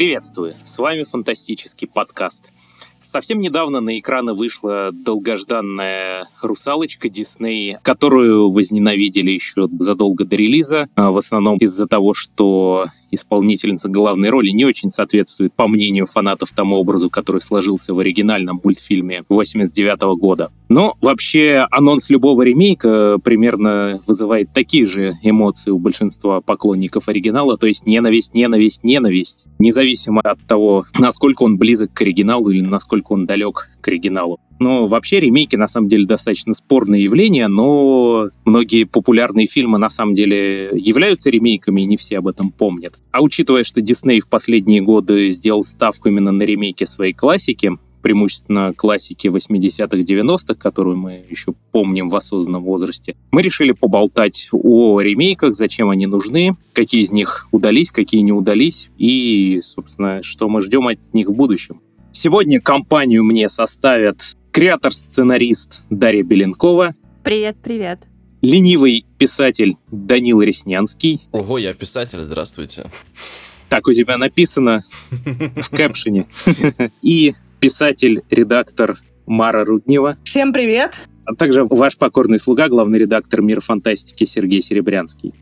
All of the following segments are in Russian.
Приветствую! С вами фантастический подкаст. Совсем недавно на экраны вышла долгожданная «Русалочка» Дисней, которую возненавидели еще задолго до релиза, а в основном из-за того, что исполнительница главной роли не очень соответствует, по мнению фанатов, тому образу, который сложился в оригинальном мультфильме 89 года. Но вообще анонс любого ремейка примерно вызывает такие же эмоции у большинства поклонников оригинала, то есть ненависть, ненависть, ненависть, независимо от того, насколько он близок к оригиналу или насколько он далек к оригиналу. Но вообще ремейки на самом деле достаточно спорное явление, но многие популярные фильмы на самом деле являются ремейками, и не все об этом помнят. А учитывая, что Дисней в последние годы сделал ставку именно на ремейки своей классики, преимущественно классики 80-х, 90-х, которую мы еще помним в осознанном возрасте, мы решили поболтать о ремейках, зачем они нужны, какие из них удались, какие не удались, и, собственно, что мы ждем от них в будущем. Сегодня компанию мне составят креатор-сценарист Дарья Беленкова. Привет, привет. Ленивый писатель Данил Реснянский. Ого, я писатель, здравствуйте. Так у тебя написано в кэпшене. И писатель-редактор Мара Руднева. Всем привет. А также ваш покорный слуга, главный редактор «Мира фантастики» Сергей Серебрянский.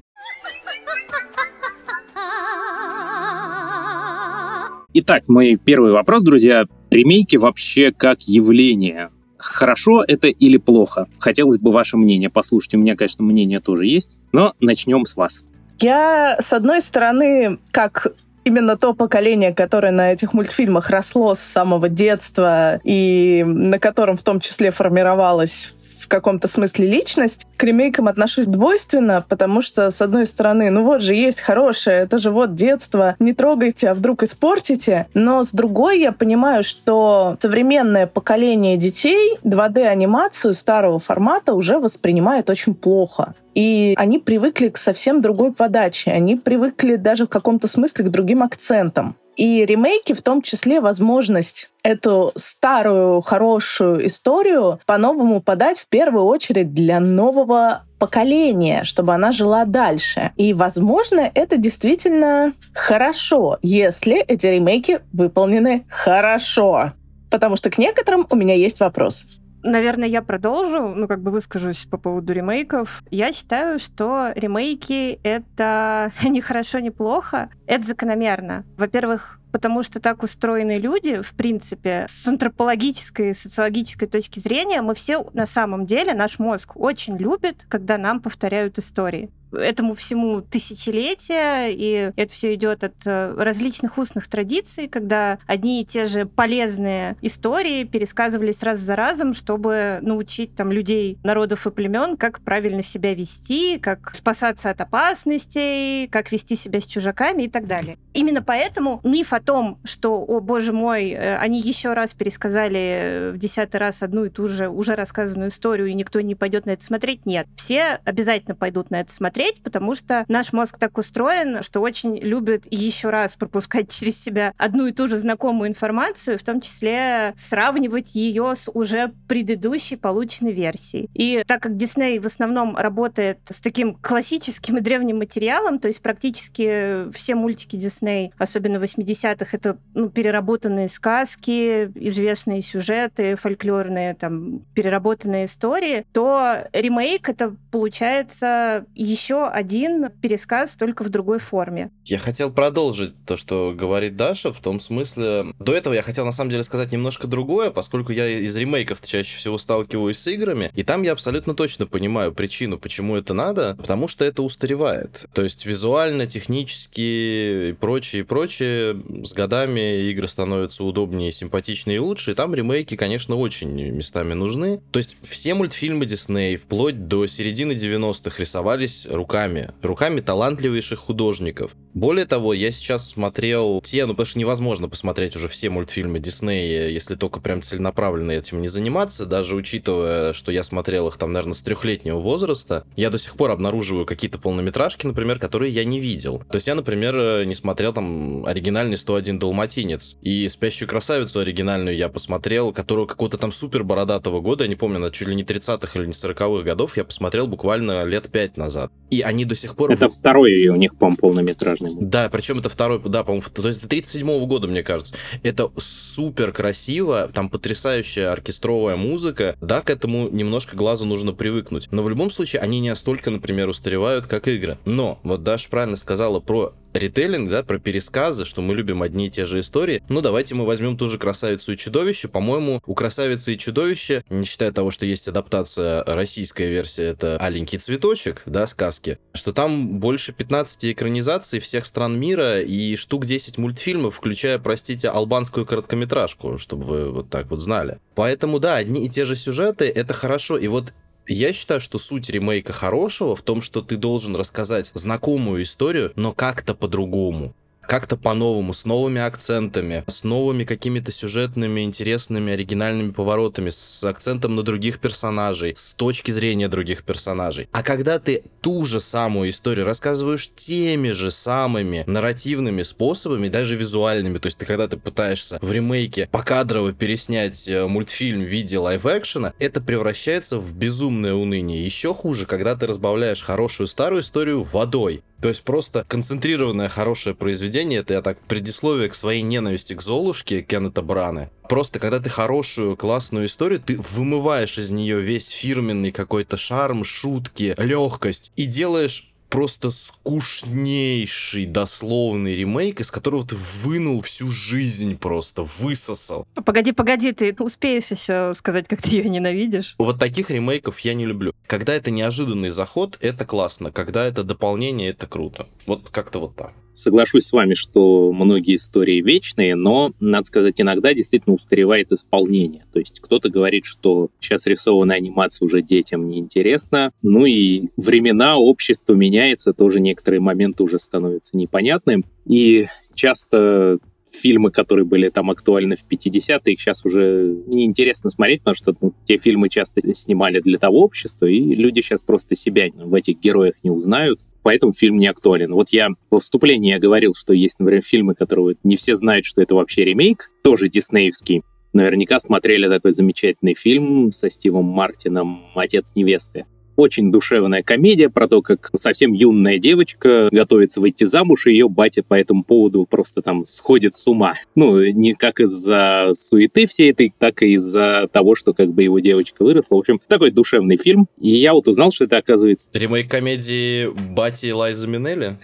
Итак, мой первый вопрос, друзья. Ремейки вообще как явление. Хорошо это или плохо? Хотелось бы ваше мнение послушать. У меня, конечно, мнение тоже есть. Но начнем с вас. Я, с одной стороны, как именно то поколение, которое на этих мультфильмах росло с самого детства и на котором в том числе формировалась в каком-то смысле личность. К ремейкам отношусь двойственно, потому что, с одной стороны, ну вот же есть хорошее, это же вот детство, не трогайте, а вдруг испортите. Но с другой я понимаю, что современное поколение детей 2D-анимацию старого формата уже воспринимает очень плохо. И они привыкли к совсем другой подаче. Они привыкли даже в каком-то смысле к другим акцентам. И ремейки в том числе возможность эту старую хорошую историю по-новому подать в первую очередь для нового поколения, чтобы она жила дальше. И, возможно, это действительно хорошо, если эти ремейки выполнены хорошо. Потому что к некоторым у меня есть вопрос. Наверное, я продолжу, ну, как бы выскажусь по поводу ремейков. Я считаю, что ремейки — это не хорошо, не плохо. Это закономерно. Во-первых, потому что так устроены люди, в принципе, с антропологической социологической точки зрения, мы все на самом деле, наш мозг очень любит, когда нам повторяют истории этому всему тысячелетия, и это все идет от э, различных устных традиций, когда одни и те же полезные истории пересказывались раз за разом, чтобы научить там людей, народов и племен, как правильно себя вести, как спасаться от опасностей, как вести себя с чужаками и так далее. Именно поэтому миф о том, что, о боже мой, э, они еще раз пересказали в десятый раз одну и ту же уже рассказанную историю, и никто не пойдет на это смотреть, нет. Все обязательно пойдут на это смотреть, смотреть, потому что наш мозг так устроен, что очень любит еще раз пропускать через себя одну и ту же знакомую информацию, в том числе сравнивать ее с уже предыдущей полученной версией. И так как Дисней в основном работает с таким классическим и древним материалом, то есть практически все мультики Дисней, особенно 80-х, это ну, переработанные сказки, известные сюжеты, фольклорные, там, переработанные истории, то ремейк это получается еще еще один пересказ, только в другой форме. Я хотел продолжить то, что говорит Даша, в том смысле... До этого я хотел, на самом деле, сказать немножко другое, поскольку я из ремейков чаще всего сталкиваюсь с играми, и там я абсолютно точно понимаю причину, почему это надо, потому что это устаревает. То есть визуально, технически и прочее, и прочее, с годами игры становятся удобнее, симпатичнее и лучше, и там ремейки, конечно, очень местами нужны. То есть все мультфильмы Дисней, вплоть до середины 90-х, рисовались руками. Руками талантливейших художников. Более того, я сейчас смотрел те, ну потому что невозможно посмотреть уже все мультфильмы Диснея, если только прям целенаправленно этим не заниматься, даже учитывая, что я смотрел их там, наверное, с трехлетнего возраста, я до сих пор обнаруживаю какие-то полнометражки, например, которые я не видел. То есть я, например, не смотрел там оригинальный 101 Далматинец, и «Спящую красавицу» оригинальную я посмотрел, которую какого-то там супер бородатого года, я не помню, на чуть ли не 30-х или не 40-х годов, я посмотрел буквально лет пять назад. И они до сих пор... Это второй у них, по-моему, полнометражный Да, причем это второй, да, по-моему, то есть 37-го года, мне кажется. Это супер красиво, там потрясающая оркестровая музыка. Да, к этому немножко глазу нужно привыкнуть. Но в любом случае они не настолько, например, устаревают, как игры. Но, вот Даша правильно сказала про ритейлинг, да, про пересказы, что мы любим одни и те же истории. Ну, давайте мы возьмем ту же «Красавицу и чудовище». По-моему, у «Красавицы и чудовища», не считая того, что есть адаптация, российская версия, это «Аленький цветочек», да, сказки, что там больше 15 экранизаций всех стран мира и штук 10 мультфильмов, включая, простите, албанскую короткометражку, чтобы вы вот так вот знали. Поэтому, да, одни и те же сюжеты, это хорошо. И вот я считаю, что суть ремейка хорошего в том, что ты должен рассказать знакомую историю, но как-то по-другому как-то по-новому, с новыми акцентами, с новыми какими-то сюжетными, интересными, оригинальными поворотами, с акцентом на других персонажей, с точки зрения других персонажей. А когда ты ту же самую историю рассказываешь теми же самыми нарративными способами, даже визуальными, то есть ты когда ты пытаешься в ремейке покадрово переснять э, мультфильм в виде лайв-экшена, это превращается в безумное уныние. Еще хуже, когда ты разбавляешь хорошую старую историю водой. То есть просто концентрированное хорошее произведение, это я так предисловие к своей ненависти к Золушке Кеннета Браны. Просто когда ты хорошую, классную историю, ты вымываешь из нее весь фирменный какой-то шарм, шутки, легкость и делаешь просто скучнейший дословный ремейк, из которого ты вынул всю жизнь просто, высосал. Погоди, погоди, ты успеешь еще сказать, как ты ее ненавидишь? Вот таких ремейков я не люблю. Когда это неожиданный заход, это классно. Когда это дополнение, это круто. Вот как-то вот так. Соглашусь с вами, что многие истории вечные, но, надо сказать, иногда действительно устаревает исполнение. То есть кто-то говорит, что сейчас рисованная анимация уже детям неинтересна. Ну и времена, общество меняется, тоже некоторые моменты уже становятся непонятным. И часто фильмы, которые были там актуальны в 50-е, их сейчас уже неинтересно смотреть, потому что ну, те фильмы часто снимали для того общества, и люди сейчас просто себя в этих героях не узнают поэтому фильм не актуален. Вот я во вступлении я говорил, что есть, например, фильмы, которые не все знают, что это вообще ремейк, тоже диснеевский. Наверняка смотрели такой замечательный фильм со Стивом Мартином «Отец невесты». Очень душевная комедия про то, как совсем юная девочка готовится выйти замуж, и ее батя по этому поводу просто там сходит с ума. Ну, не как из-за суеты всей этой, так и из-за того, что как бы его девочка выросла. В общем, такой душевный фильм. И я вот узнал, что это оказывается... Ремейк комедии Бати Лайза Минелли?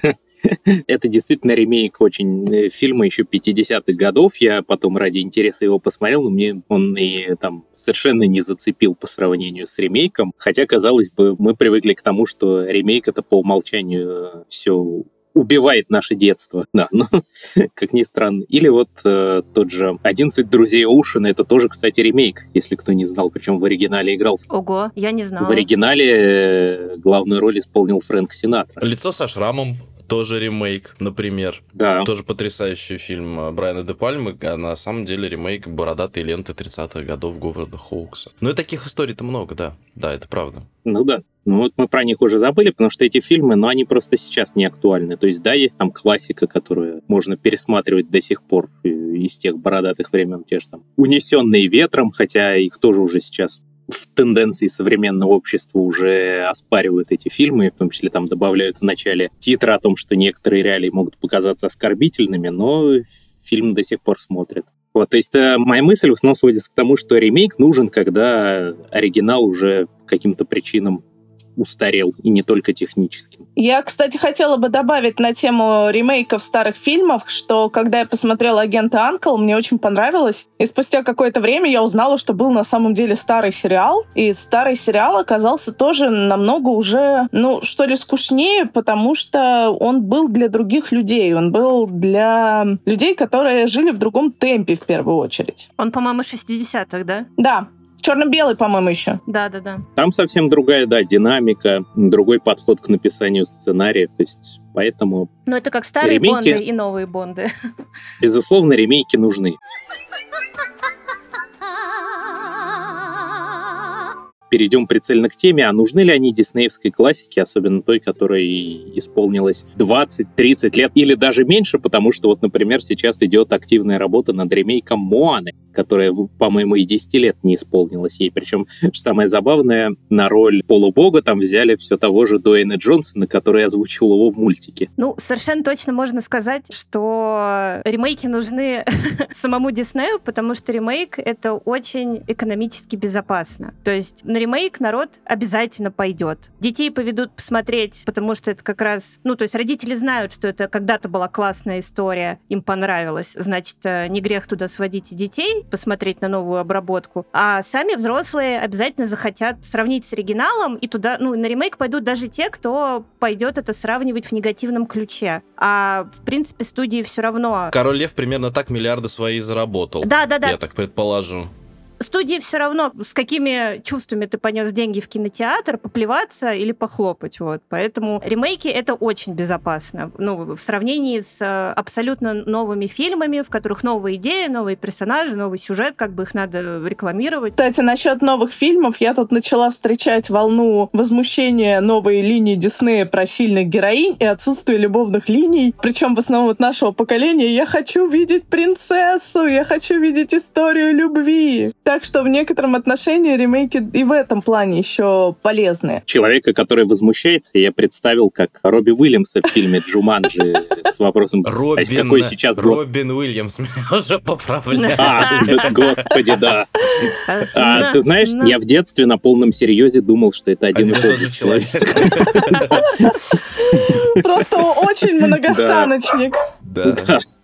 Это действительно ремейк очень э, фильма еще 50-х годов. Я потом ради интереса его посмотрел, но мне он и там совершенно не зацепил по сравнению с ремейком. Хотя, казалось бы, мы привыкли к тому, что ремейк это по умолчанию все убивает наше детство. Да, ну, как ни странно. Или вот э, тот же «11 друзей Оушена», это тоже, кстати, ремейк, если кто не знал, причем в оригинале играл... Ого, я не знала. В оригинале э, главную роль исполнил Фрэнк Синатра. Лицо со шрамом тоже ремейк, например. Да. Тоже потрясающий фильм э, Брайана Де Пальмы, а на самом деле ремейк «Бородатые ленты 30-х годов Говарда Хоукса. Ну и таких историй-то много, да. Да, это правда. Ну да. Ну вот мы про них уже забыли, потому что эти фильмы, ну они просто сейчас не актуальны. То есть да, есть там классика, которую можно пересматривать до сих пор э, из тех бородатых времен, те же там «Унесенные ветром», хотя их тоже уже сейчас в тенденции современного общества уже оспаривают эти фильмы, в том числе там добавляют в начале титры о том, что некоторые реалии могут показаться оскорбительными, но фильм до сих пор смотрят. Вот, то есть э, моя мысль в основном сводится к тому, что ремейк нужен, когда оригинал уже каким-то причинам устарел, и не только техническим. Я, кстати, хотела бы добавить на тему ремейков старых фильмов, что когда я посмотрела «Агента Анкл», мне очень понравилось. И спустя какое-то время я узнала, что был на самом деле старый сериал. И старый сериал оказался тоже намного уже, ну, что ли, скучнее, потому что он был для других людей. Он был для людей, которые жили в другом темпе в первую очередь. Он, по-моему, 60-х, да? Да, Черно-белый, по-моему, еще. Да, да, да. Там совсем другая, да, динамика, другой подход к написанию сценария. То есть поэтому... Но это как старые ремейки... Бонды и новые Бонды. Безусловно, ремейки нужны. перейдем прицельно к теме, а нужны ли они диснеевской классике, особенно той, которой исполнилось 20-30 лет или даже меньше, потому что вот, например, сейчас идет активная работа над ремейком Моаны, которая, по-моему, и 10 лет не исполнилась ей. Причем, самое забавное, на роль полубога там взяли все того же Дуэйна Джонсона, который озвучил его в мультике. Ну, совершенно точно можно сказать, что ремейки нужны самому Диснею, потому что ремейк — это очень экономически безопасно. То есть на ремейк народ обязательно пойдет. Детей поведут посмотреть, потому что это как раз... Ну, то есть родители знают, что это когда-то была классная история, им понравилось. Значит, э, не грех туда сводить и детей, посмотреть на новую обработку. А сами взрослые обязательно захотят сравнить с оригиналом, и туда, ну, на ремейк пойдут даже те, кто пойдет это сравнивать в негативном ключе. А, в принципе, студии все равно... Король Лев примерно так миллиарды свои заработал. Да, да, да. Я так предположу студии все равно, с какими чувствами ты понес деньги в кинотеатр, поплеваться или похлопать. Вот. Поэтому ремейки — это очень безопасно. Ну, в сравнении с э, абсолютно новыми фильмами, в которых новые идеи, новые персонажи, новый сюжет, как бы их надо рекламировать. Кстати, насчет новых фильмов, я тут начала встречать волну возмущения новой линии Диснея про сильных героинь и отсутствие любовных линий. Причем в основном от нашего поколения я хочу видеть принцессу, я хочу видеть историю любви. Так что в некотором отношении ремейки и в этом плане еще полезны. Человека, который возмущается, я представил как Робби Уильямса в фильме «Джуманджи» с вопросом, Робин, какой сейчас год? Робин Уильямс меня уже поправляет. А, да, господи, да. А, ты знаешь, я в детстве на полном серьезе думал, что это один, и тот же человек. Просто очень многостаночник. Да.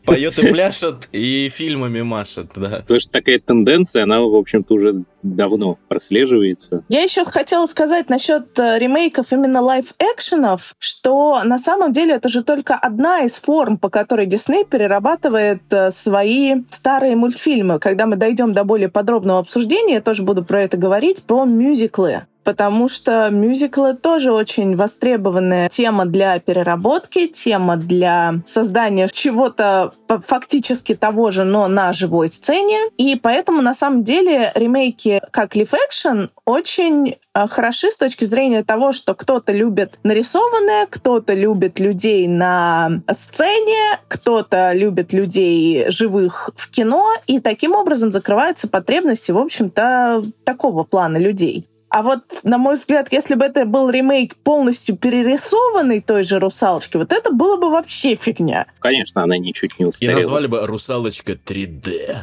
Поет и пляшет, и фильмами машет, да. Потому что такая тенденция, она, в общем-то, уже давно прослеживается. Я еще хотела сказать насчет э, ремейков именно лайф-экшенов, что на самом деле это же только одна из форм, по которой Дисней перерабатывает э, свои старые мультфильмы. Когда мы дойдем до более подробного обсуждения, я тоже буду про это говорить, про мюзиклы потому что мюзиклы тоже очень востребованная тема для переработки, тема для создания чего-то фактически того же, но на живой сцене. И поэтому, на самом деле, ремейки как Live Action очень э, хороши с точки зрения того, что кто-то любит нарисованное, кто-то любит людей на сцене, кто-то любит людей живых в кино, и таким образом закрываются потребности, в общем-то, такого плана людей. А вот, на мой взгляд, если бы это был ремейк полностью перерисованный той же «Русалочки», вот это было бы вообще фигня. Конечно, она ничуть не устарела. И назвали бы «Русалочка 3D».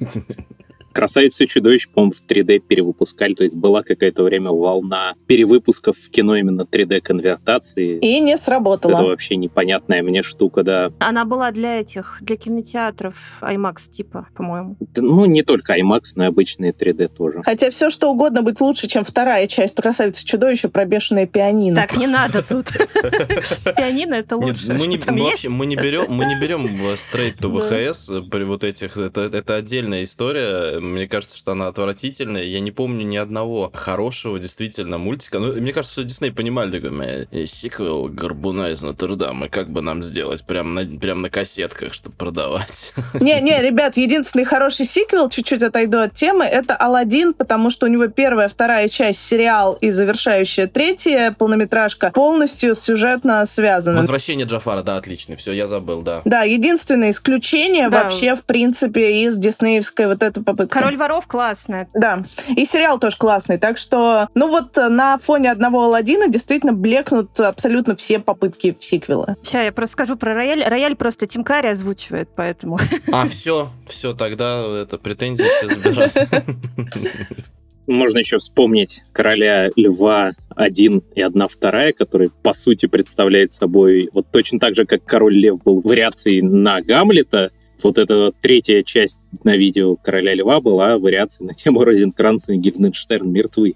«Красавицу и чудовищ», по-моему, в 3D перевыпускали, то есть была какое-то время волна перевыпусков в кино именно 3D-конвертации. И не сработала. Это вообще непонятная мне штука, да. Она была для этих, для кинотеатров IMAX типа, по-моему. Ну, не только IMAX, но и обычные 3D тоже. Хотя все, что угодно быть лучше, чем вторая часть «Красавицы и чудовища» про бешеное пианино. Так, не надо тут. Пианино — это лучше, мы не, вообще, мы не берем, мы не берем straight to VHS при вот этих, это, это отдельная история, мне кажется, что она отвратительная. Я не помню ни одного хорошего действительно мультика. Ну, мне кажется, что Дисней понимали, такой, сиквел Горбуна из Нотр-Дама, как бы нам сделать? Прям на, прям на кассетках, чтобы продавать. Не-не, ребят, единственный хороший сиквел, чуть-чуть отойду от темы, это Алладин, потому что у него первая, вторая часть сериал и завершающая третья полнометражка полностью сюжетно связаны. Возвращение Джафара, да, отличный. Все, я забыл, да. Да, единственное исключение да. вообще, в принципе, из диснеевской вот этой попытки. Король воров классная. Да. И сериал тоже классный. Так что, ну вот на фоне одного Алладина действительно блекнут абсолютно все попытки в сиквелы. Сейчас я просто скажу про рояль. Рояль просто Тим Карри озвучивает, поэтому... А, все, все, тогда это претензии все забираю. Можно еще вспомнить короля льва один и одна вторая, который по сути представляет собой вот точно так же, как король лев был вариацией на Гамлета, вот эта третья часть на видео «Короля льва» была вариацией на тему Розенкранца и Гильденштерн мертвы.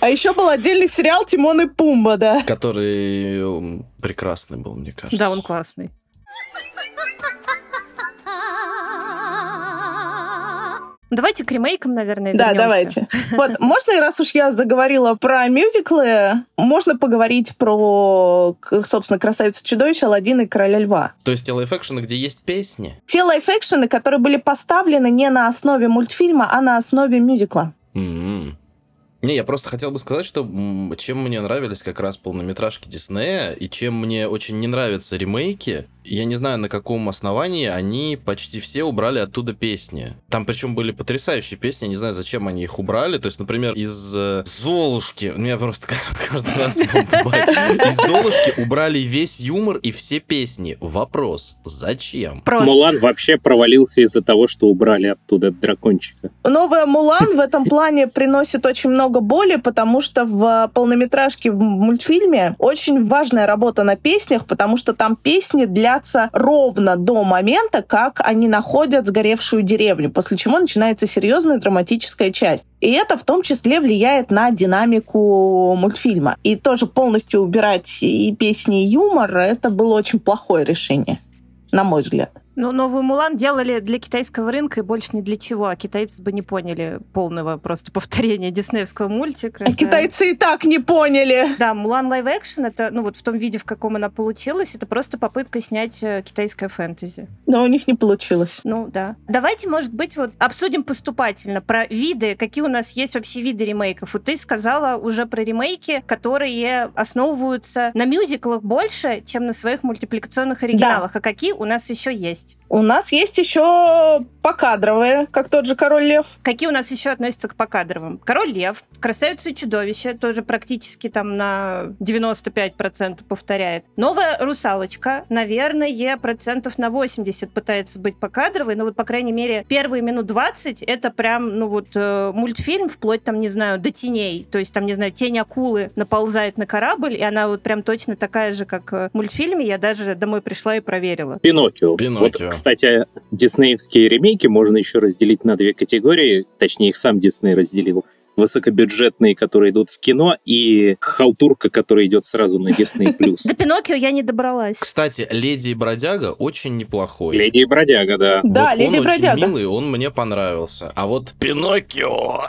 А еще был отдельный сериал «Тимон и Пумба», да. Который прекрасный был, мне кажется. Да, он классный. Давайте к ремейкам, наверное, вернемся. Да, давайте. Вот, можно, раз уж я заговорила про мюзиклы, можно поговорить про, собственно, «Красавицу чудовище», «Аладдин» и «Короля льва». То есть те live-action ы, где есть песни? Те live-action ы, которые были поставлены не на основе мультфильма, а на основе мюзикла. Mm-hmm. Не, я просто хотел бы сказать, что чем мне нравились как раз полнометражки Диснея, и чем мне очень не нравятся ремейки, я не знаю, на каком основании они почти все убрали оттуда песни. Там причем были потрясающие песни, я не знаю, зачем они их убрали. То есть, например, из э, Золушки, меня просто каждый раз Из Золушки убрали весь юмор и все песни. Вопрос, зачем? Просто. Мулан вообще провалился из-за того, что убрали оттуда дракончика. Новая Мулан в этом плане приносит очень много боли, потому что в полнометражке, в мультфильме очень важная работа на песнях, потому что там песни для длятся ровно до момента, как они находят сгоревшую деревню, после чего начинается серьезная драматическая часть. И это в том числе влияет на динамику мультфильма. И тоже полностью убирать и песни, и юмор, это было очень плохое решение, на мой взгляд. Ну, новую Мулан делали для китайского рынка и больше ни для чего. А китайцы бы не поняли полного просто повторения диснеевского мультика. А это... китайцы и так не поняли. Да, Мулан live-action это, ну вот в том виде, в каком она получилась, это просто попытка снять э, китайское фэнтези. Но у них не получилось. Ну, да. Давайте, может быть, вот обсудим поступательно про виды, какие у нас есть вообще виды ремейков. Вот ты сказала уже про ремейки, которые основываются на мюзиклах больше, чем на своих мультипликационных оригиналах. Да. А какие у нас еще есть? Есть? У нас есть еще покадровые, как тот же Король Лев. Какие у нас еще относятся к покадровым? Король Лев, Красавица и Чудовище, тоже практически там на 95% повторяет. Новая Русалочка, наверное, процентов на 80 пытается быть покадровой, но вот, по крайней мере, первые минут 20 это прям, ну вот, э, мультфильм, вплоть там, не знаю, до теней. То есть там, не знаю, тень акулы наползает на корабль, и она вот прям точно такая же, как в мультфильме. Я даже домой пришла и проверила. Пиноккио. Пиноккио. Вот, кстати, диснеевские ремейки можно еще разделить на две категории, точнее, их сам Дисней разделил высокобюджетные, которые идут в кино, и халтурка, которая идет сразу на Disney+. До Пиноккио я не добралась. Кстати, «Леди и бродяга» очень неплохой. «Леди и бродяга», да. Да, «Леди и бродяга». Он очень милый, он мне понравился. А вот «Пиноккио»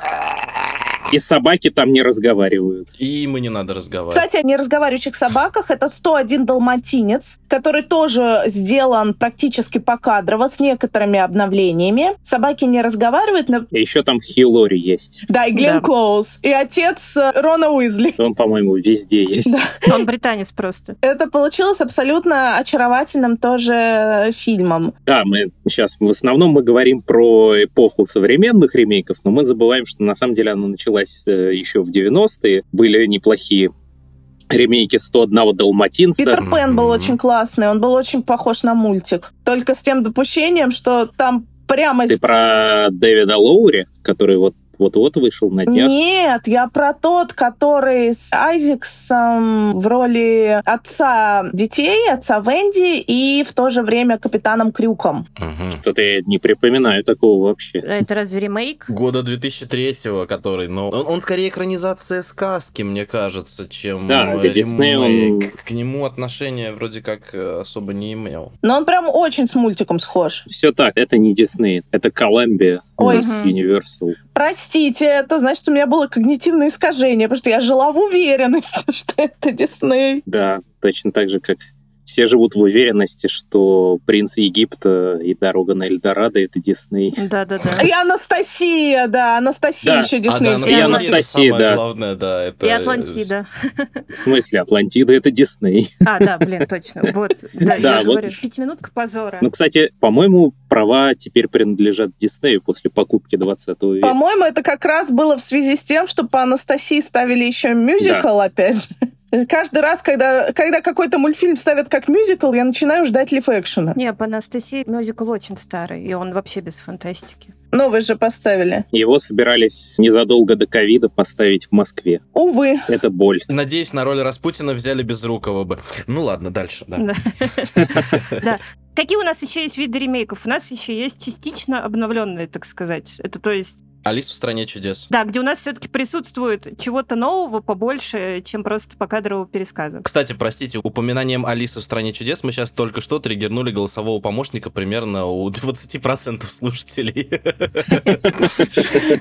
И собаки там не разговаривают. И им и не надо разговаривать. Кстати, о неразговаривающих собаках. Это 101 далматинец, который тоже сделан практически покадрово, с некоторыми обновлениями. Собаки не разговаривают. Но... И еще там Хилори есть. Да, и Глен да. Клоуз. И отец э, Рона Уизли. Он, по-моему, везде есть. Да. Он британец просто. Это получилось абсолютно очаровательным тоже фильмом. Да, мы сейчас в основном мы говорим про эпоху современных ремейков, но мы забываем, что на самом деле она началась началась э, еще в 90-е. Были неплохие ремейки 101 Далматинца. Питер Пен был очень классный, он был очень похож на мультик. Только с тем допущением, что там прямо... Ты про Дэвида Лоури, который вот вот-вот вышел на днях. Нет, я про тот, который с Айзексом в роли отца детей, отца Венди и в то же время капитаном Крюком. Угу. Что-то я не припоминаю такого вообще. А это разве ремейк? Года 2003-го, который, но он, он скорее экранизация сказки, мне кажется, чем да, ремейк. Дисней, он... К нему отношения вроде как э, особо не имел. Но он прям очень с мультиком схож. Все так, это не Дисней, это Columbia. Ой, Universal. Простите, это значит, у меня было когнитивное искажение, потому что я жила в уверенности, что это Дисней. Да, точно так же, как все живут в уверенности, что «Принц Египта» и «Дорога на Эльдорадо» — это Дисней. Да-да-да. И Анастасия, да, Анастасия да. еще Дисней. А, да, и Анастасия, да. Главное, да это... И Атлантида. В смысле, Атлантида — это Дисней. А, да, блин, точно. Вот, да, да я вот. говорю, пятиминутка позора. Ну, кстати, по-моему, права теперь принадлежат Диснею после покупки 20 века. По-моему, это как раз было в связи с тем, что по Анастасии ставили еще мюзикл, да. опять же. Каждый раз, когда, когда какой-то мультфильм ставят как мюзикл, я начинаю ждать лив-экшена. Не, по Анастасии мюзикл очень старый, и он вообще без фантастики. Новый же поставили. Его собирались незадолго до ковида поставить в Москве. Увы. Это боль. Надеюсь, на роль Распутина взяли Безрукова бы. Ну ладно, дальше, да. Да. Какие у нас еще есть виды ремейков? У нас еще есть частично обновленные, так сказать. Это то есть Алис в стране чудес. Да, где у нас все-таки присутствует чего-то нового побольше, чем просто покадрового пересказа. Кстати, простите, упоминанием Алисы в стране чудес мы сейчас только что триггернули голосового помощника примерно у 20% слушателей.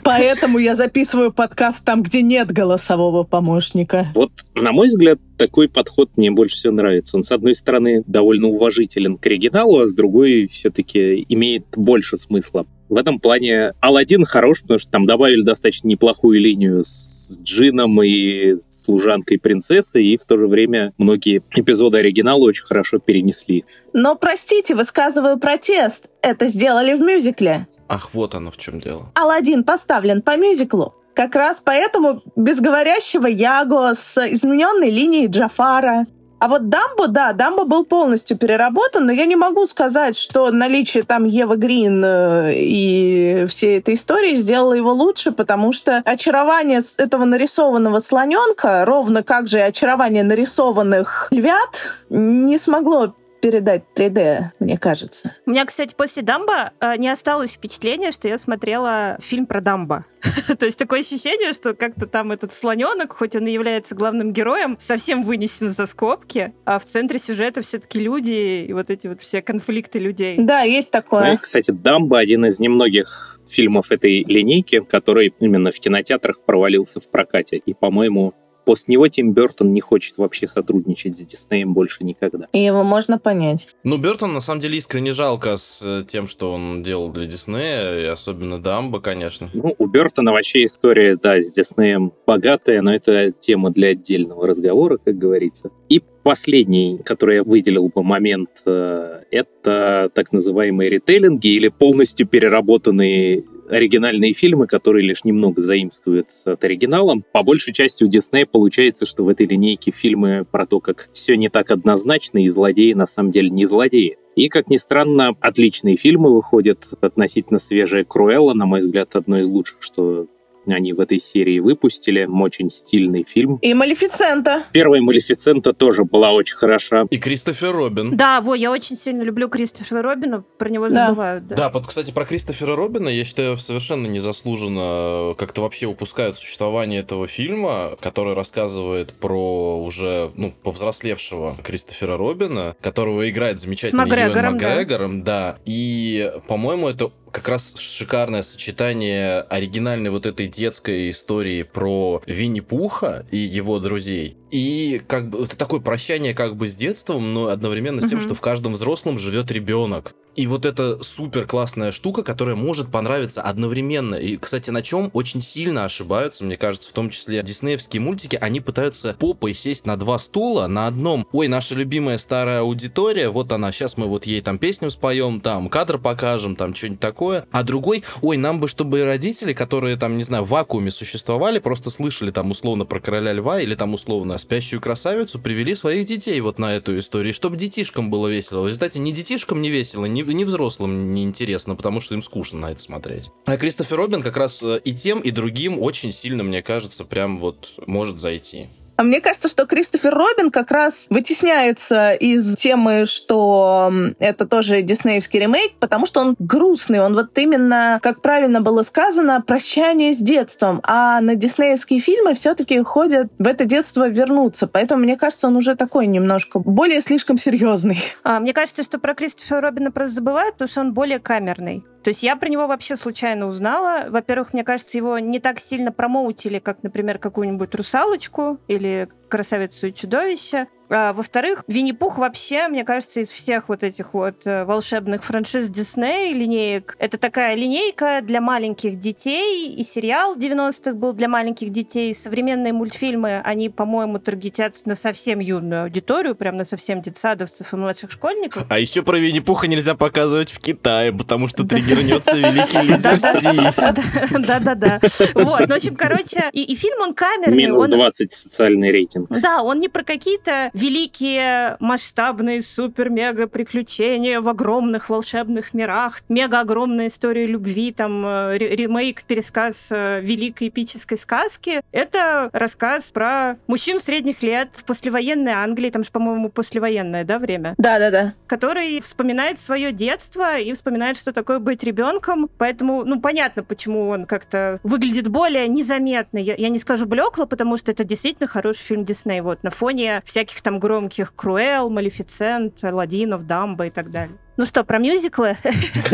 Поэтому я записываю подкаст там, где нет голосового помощника. Вот, на мой взгляд, такой подход мне больше всего нравится. Он, с одной стороны, довольно уважителен к оригиналу, а с другой все-таки имеет больше смысла В этом плане Алладин хорош, потому что там добавили достаточно неплохую линию с Джином и служанкой принцессы, и в то же время многие эпизоды оригинала очень хорошо перенесли. Но, простите, высказываю протест. Это сделали в мюзикле. Ах, вот оно в чем дело. Алладин поставлен по мюзиклу. Как раз поэтому без говорящего Яго с измененной линией Джафара, а вот Дамбо, да, Дамбо был полностью переработан, но я не могу сказать, что наличие там Евы Грин э, и всей этой истории сделало его лучше, потому что очарование этого нарисованного слоненка, ровно как же и очарование нарисованных львят, не смогло передать 3D, мне кажется. У меня, кстати, после Дамба э, не осталось впечатления, что я смотрела фильм про Дамба. То есть такое ощущение, что как-то там этот слоненок, хоть он и является главным героем, совсем вынесен за скобки, а в центре сюжета все-таки люди и вот эти вот все конфликты людей. Да, есть такое. Ну, кстати, Дамба один из немногих фильмов этой линейки, который именно в кинотеатрах провалился в прокате. И, по-моему, После него Тим Бертон не хочет вообще сотрудничать с Диснеем больше никогда. И его можно понять. Ну, Бертон, на самом деле, искренне жалко с э, тем, что он делал для Диснея, и особенно Дамбо, конечно. Ну, у Бертона вообще история, да, с Диснеем богатая, но это тема для отдельного разговора, как говорится. И последний, который я выделил бы момент, э, это так называемые ритейлинги или полностью переработанные оригинальные фильмы, которые лишь немного заимствуют от оригинала. По большей части у Диснея получается, что в этой линейке фильмы про то, как все не так однозначно, и злодеи на самом деле не злодеи. И, как ни странно, отличные фильмы выходят. Относительно свежая Круэлла, на мой взгляд, одно из лучших, что они в этой серии выпустили. Очень стильный фильм. И Малефицента. Первая Малефицента тоже была очень хороша. И Кристофер Робин. Да, во, я очень сильно люблю Кристофера Робина, про него да. забывают. Да. да, вот, кстати, про Кристофера Робина, я считаю, совершенно незаслуженно как-то вообще упускают существование этого фильма, который рассказывает про уже, ну, повзрослевшего Кристофера Робина, которого играет замечательный Юэн Макгрегором, да. да. И, по-моему, это как раз шикарное сочетание оригинальной вот этой детской истории про Винни-Пуха и его друзей. И как бы это такое прощание как бы с детством, но одновременно с тем, что в каждом взрослом живет ребенок. И вот эта супер классная штука, которая может понравиться одновременно. И, кстати, на чем очень сильно ошибаются, мне кажется, в том числе диснеевские мультики, они пытаются попой сесть на два стула, на одном, ой, наша любимая старая аудитория, вот она, сейчас мы вот ей там песню споем, там кадр покажем, там что-нибудь такое, а другой, ой, нам бы, чтобы родители, которые там, не знаю, в вакууме существовали, просто слышали там условно про короля льва или там условно спящую красавицу, привели своих детей вот на эту историю, чтобы детишкам было весело. В результате ни детишкам не весело, ни ни взрослым не интересно, потому что им скучно на это смотреть. А Кристофер Робин как раз э, и тем, и другим очень сильно, мне кажется, прям вот может зайти. А мне кажется, что Кристофер Робин как раз вытесняется из темы, что это тоже диснеевский ремейк, потому что он грустный, он вот именно, как правильно было сказано, прощание с детством, а на диснеевские фильмы все-таки ходят в это детство вернуться, поэтому мне кажется, он уже такой немножко более слишком серьезный. А, мне кажется, что про Кристофера Робина просто забывают, потому что он более камерный. То есть я про него вообще случайно узнала. Во-первых, мне кажется, его не так сильно промоутили, как, например, какую-нибудь «Русалочку» или «Красавицу и чудовище». А, во-вторых, Винни-Пух вообще, мне кажется, из всех вот этих вот э, волшебных франшиз Дисней линеек, это такая линейка для маленьких детей, и сериал 90-х был для маленьких детей. Современные мультфильмы, они, по-моему, таргетятся на совсем юную аудиторию, прям на совсем детсадовцев и младших школьников. А еще про Винни-Пуха нельзя показывать в Китае, потому что триггернется великий лидер Да-да-да. Вот, ну, в общем, короче, и фильм, он камерный. Минус 20 социальный рейтинг. Да, он не про какие-то великие масштабные супер-мега приключения в огромных волшебных мирах, мега огромная история любви, там э, ремейк, пересказ э, великой эпической сказки. Это рассказ про мужчин средних лет в послевоенной Англии, там же, по-моему, послевоенное, да, время? Да-да-да. Который вспоминает свое детство и вспоминает, что такое быть ребенком. Поэтому, ну, понятно, почему он как-то выглядит более незаметно. Я, я не скажу блекло, потому что это действительно хороший фильм Дисней. Вот на фоне всяких там громких Круэл, Малефицент, Ладинов, Дамба и так далее. Ну что, про мюзиклы?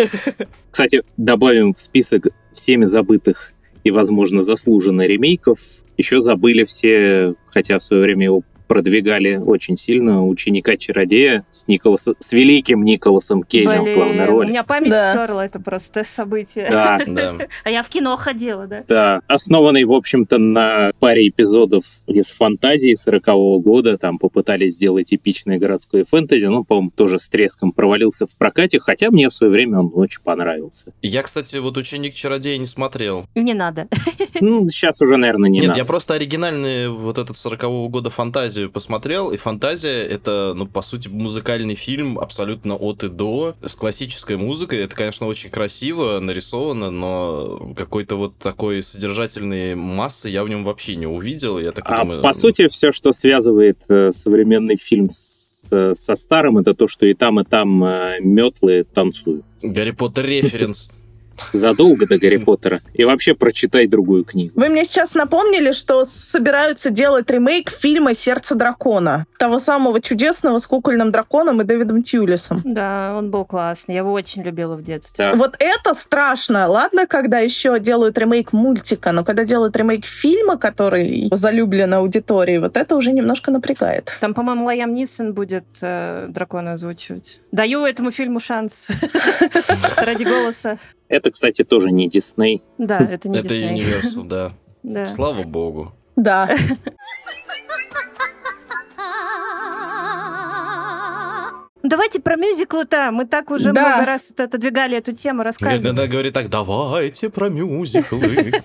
Кстати, добавим в список всеми забытых и, возможно, заслуженно ремейков. Еще забыли все, хотя в свое время его продвигали очень сильно ученика-чародея с, Николас... с великим Николасом Кейджем в главной Блин, роли. У меня память Да. стерла это просто событие. Да, Да. А я в кино ходила, да? да. Основанный, в общем-то, на паре эпизодов из фантазии 40-го года. Там попытались сделать эпичное городское фэнтези. Ну, по-моему, тоже с треском провалился в прокате, хотя мне в свое время он очень понравился. Я, кстати, вот ученик-чародея не смотрел. Не надо. Ну, сейчас уже, наверное, не Нет, надо. я просто оригинальный вот этот 40-го года фантазию посмотрел, и фантазия — это, ну, по сути, музыкальный фильм абсолютно от и до, с классической музыкой. Это, конечно, очень красиво нарисовано, но какой-то вот такой содержательной массы я в нем вообще не увидел. Я так А думаю, по сути, все, что связывает э, современный фильм с- со старым, это то, что и там, и там э, метлы танцуют. Гарри Поттер референс. Задолго до Гарри Поттера. И вообще прочитай другую книгу. Вы мне сейчас напомнили, что собираются делать ремейк фильма «Сердце дракона». Того самого чудесного с кукольным драконом и Дэвидом Тьюлисом. Да, он был классный. Я его очень любила в детстве. Да. Вот это страшно. Ладно, когда еще делают ремейк мультика, но когда делают ремейк фильма, который залюблен аудитории, вот это уже немножко напрягает. Там, по-моему, Лайам Нисон будет э, дракона озвучивать. Даю этому фильму шанс. Ради голоса. Это, кстати, тоже не Дисней. Да, это не Это Дисней. Universal, да. Да. Слава богу. Да. Давайте про мюзиклы-то. Мы так уже Да. много раз отодвигали эту тему, рассказывали. Иногда говорит так, давайте про мюзиклы.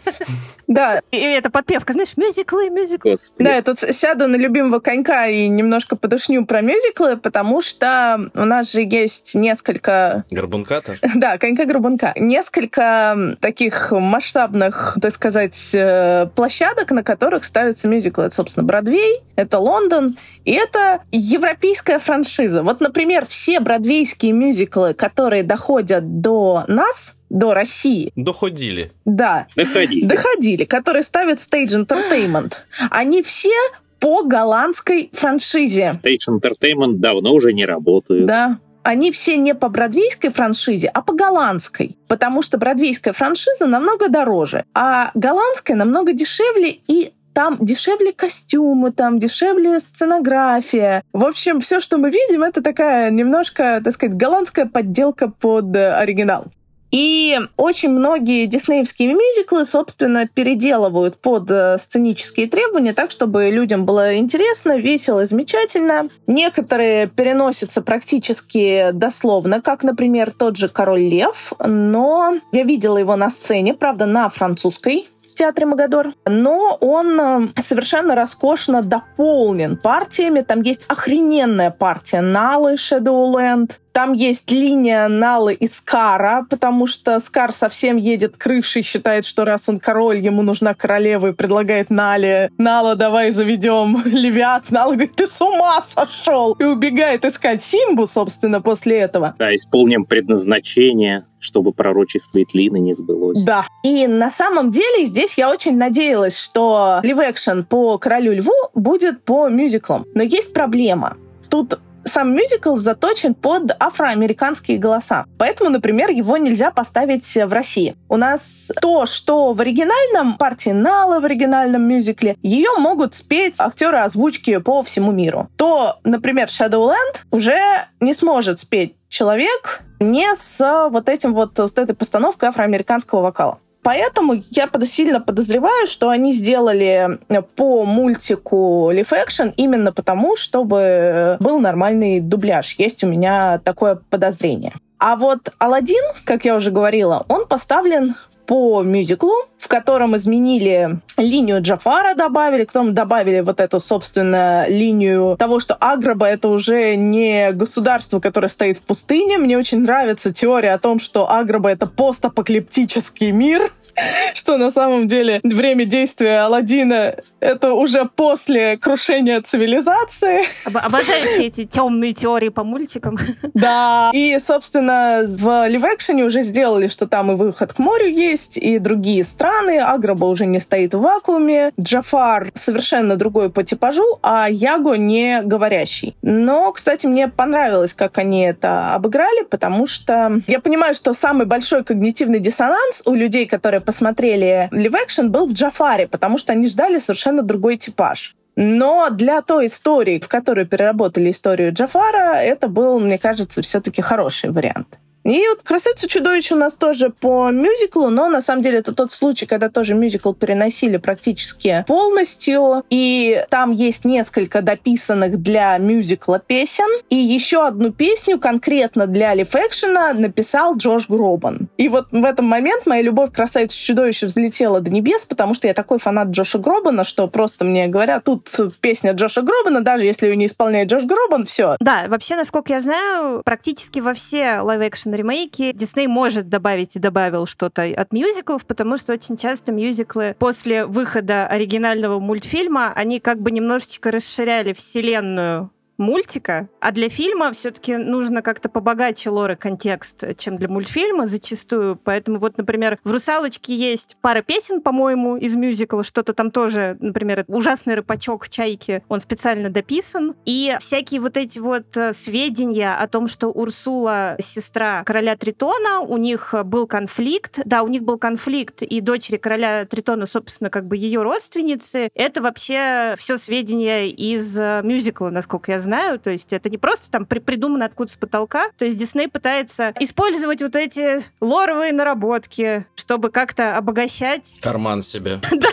Да, И это подпевка, знаешь, мюзиклы, мюзиклы. Да, я тут сяду на любимого конька и немножко подушню про мюзиклы, потому что у нас же есть несколько Горбунката? Да, конька-горбунка. Несколько таких масштабных, так сказать, э, площадок, на которых ставятся мюзиклы. Это, собственно, Бродвей, это Лондон, и это европейская франшиза. Вот, например, все бродвейские мюзиклы, которые доходят до нас, до России, Доходили. да, Доходи. доходили, которые ставят Stage Entertainment, они все по голландской франшизе. Stage Entertainment давно уже не работают. Да. Они все не по бродвейской франшизе, а по голландской. Потому что бродвейская франшиза намного дороже, а голландская намного дешевле и там дешевле костюмы, там дешевле сценография. В общем, все, что мы видим, это такая немножко, так сказать, голландская подделка под э, оригинал. И очень многие диснеевские мюзиклы, собственно, переделывают под э, сценические требования так, чтобы людям было интересно, весело замечательно. Некоторые переносятся практически дословно, как, например, тот же «Король лев», но я видела его на сцене, правда, на французской, театре Магадор, но он э, совершенно роскошно дополнен партиями. Там есть охрененная партия Налы Shadowland, там есть линия Налы и Скара, потому что Скар совсем едет крышей, считает, что раз он король, ему нужна королева и предлагает Нале, Нала, давай заведем львят. Нала говорит, ты с ума сошел! И убегает искать Симбу, собственно, после этого. Да, исполним предназначение, чтобы пророчество Итлины не сбылось. Да. И на самом деле здесь я очень надеялась, что лив-экшен по «Королю льву» будет по мюзиклам. Но есть проблема. Тут сам мюзикл заточен под афроамериканские голоса. Поэтому, например, его нельзя поставить в России. У нас то, что в оригинальном партии Нала в оригинальном мюзикле, ее могут спеть актеры озвучки по всему миру. То, например, Shadowland уже не сможет спеть человек не с вот этим вот, с этой постановкой афроамериканского вокала. Поэтому я сильно подозреваю, что они сделали э, по мультику Live Action именно потому, чтобы э, был нормальный дубляж. Есть у меня такое подозрение. А вот Алладин, как я уже говорила, он поставлен по мюзиклу, в котором изменили линию Джафара, добавили, потом добавили вот эту, собственно, линию того, что Аграба — это уже не государство, которое стоит в пустыне. Мне очень нравится теория о том, что Аграба — это постапокалиптический мир, что на самом деле время действия Алладина это уже после крушения цивилизации. Об- обожаю все эти темные теории по мультикам. Да. И, собственно, в ливэкшене уже сделали, что там и выход к морю есть, и другие страны. Аграба уже не стоит в вакууме. Джафар совершенно другой по типажу, а Яго не говорящий. Но, кстати, мне понравилось, как они это обыграли, потому что я понимаю, что самый большой когнитивный диссонанс у людей, которые посмотрели ливэкшен, был в Джафаре, потому что они ждали совершенно другой типаж. Но для той истории, в которой переработали историю Джафара, это был, мне кажется, все-таки хороший вариант. И вот «Красавица чудовище» у нас тоже по мюзиклу, но на самом деле это тот случай, когда тоже мюзикл переносили практически полностью, и там есть несколько дописанных для мюзикла песен, и еще одну песню конкретно для live-action а написал Джош Гробан. И вот в этом момент моя любовь к «Красавице чудовище» взлетела до небес, потому что я такой фанат Джоша Гробана, что просто мне говорят, тут песня Джоша Гробана, даже если ее не исполняет Джош Гробан, все. Да, вообще, насколько я знаю, практически во все live-action ремейки. Дисней может добавить и добавил что-то от мюзиклов, потому что очень часто мюзиклы после выхода оригинального мультфильма, они как бы немножечко расширяли вселенную мультика, а для фильма все-таки нужно как-то побогаче лор и контекст, чем для мультфильма зачастую. Поэтому вот, например, в «Русалочке» есть пара песен, по-моему, из мюзикла, что-то там тоже, например, «Ужасный рыбачок чайки», он специально дописан. И всякие вот эти вот э, сведения о том, что Урсула сестра короля Тритона, у них был конфликт, да, у них был конфликт, и дочери короля Тритона, собственно, как бы ее родственницы, это вообще все сведения из э, мюзикла, насколько я знаю. То есть это не просто там при придумано откуда с потолка. То есть Дисней пытается использовать вот эти лоровые наработки, чтобы как-то обогащать... Карман себе. Да,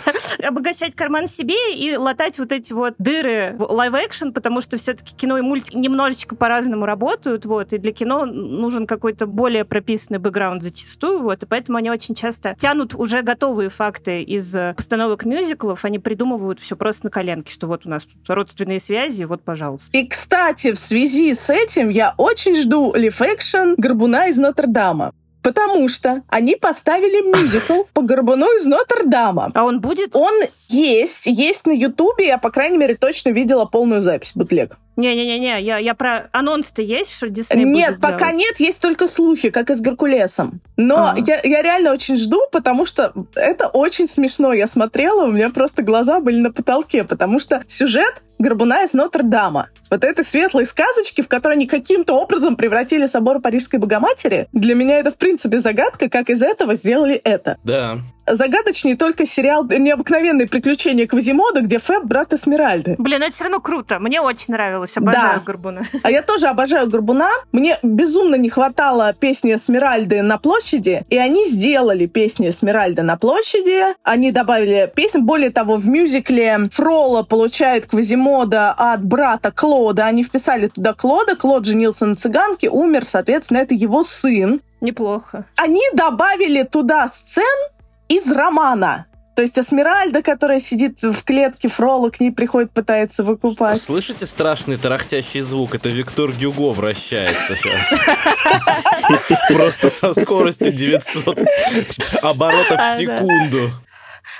обогащать карман себе и латать вот эти вот дыры в live-action, потому что все-таки кино и мультик немножечко по-разному работают, вот, и для кино нужен какой-то более прописанный бэкграунд зачастую, вот, и поэтому они очень часто тянут уже готовые факты из постановок мюзиклов, они придумывают все просто на коленке, что вот у нас тут родственные связи, вот, пожалуйста. И, кстати, в связи с этим я очень жду live-action «Горбуна из Нотр-Дама». Потому что они поставили мюзикл по Горбуну из Нотр-Дама. А он будет? Он есть, есть на Ютубе. Я, по крайней мере, точно видела полную запись бутлег. Не-не-не, я, я про анонс-то есть, что Дисней Нет, будет пока делать? нет, есть только слухи, как и с Геркулесом. Но Ага. я, я реально очень жду, потому что это очень смешно. Я смотрела, у меня просто глаза были на потолке, потому что сюжет Горбуна из Нотр-Дама. Вот этой светлой сказочки, в которой они каким-то образом превратили собор Парижской Богоматери, для меня это, в принципе, загадка, как из этого сделали это. Да. Загадочнее только сериал «Необыкновенные приключения Квазимода», где Фэб брат Эсмеральды. Блин, ну это все равно круто. Мне очень нравилось. Обожаю Да. Горбуна. А я тоже обожаю Горбуна. Мне безумно не хватало песни Эсмеральды на площади, и они сделали песни Эсмеральды на площади. Они добавили песен. Более того, в мюзикле Фрола получает Квазимода от брата Клода. Они вписали туда Клода. Клод женился на цыганке, умер, соответственно, это его сын. Неплохо. Они добавили туда сцен из романа. То есть Эсмеральда, которая сидит в клетке, Фролло к ней приходит, пытается выкупать. Слышите страшный тарахтящий звук? Это Виктор Гюго вращается сейчас. Просто со скоростью 900 оборотов А, в да. секунду.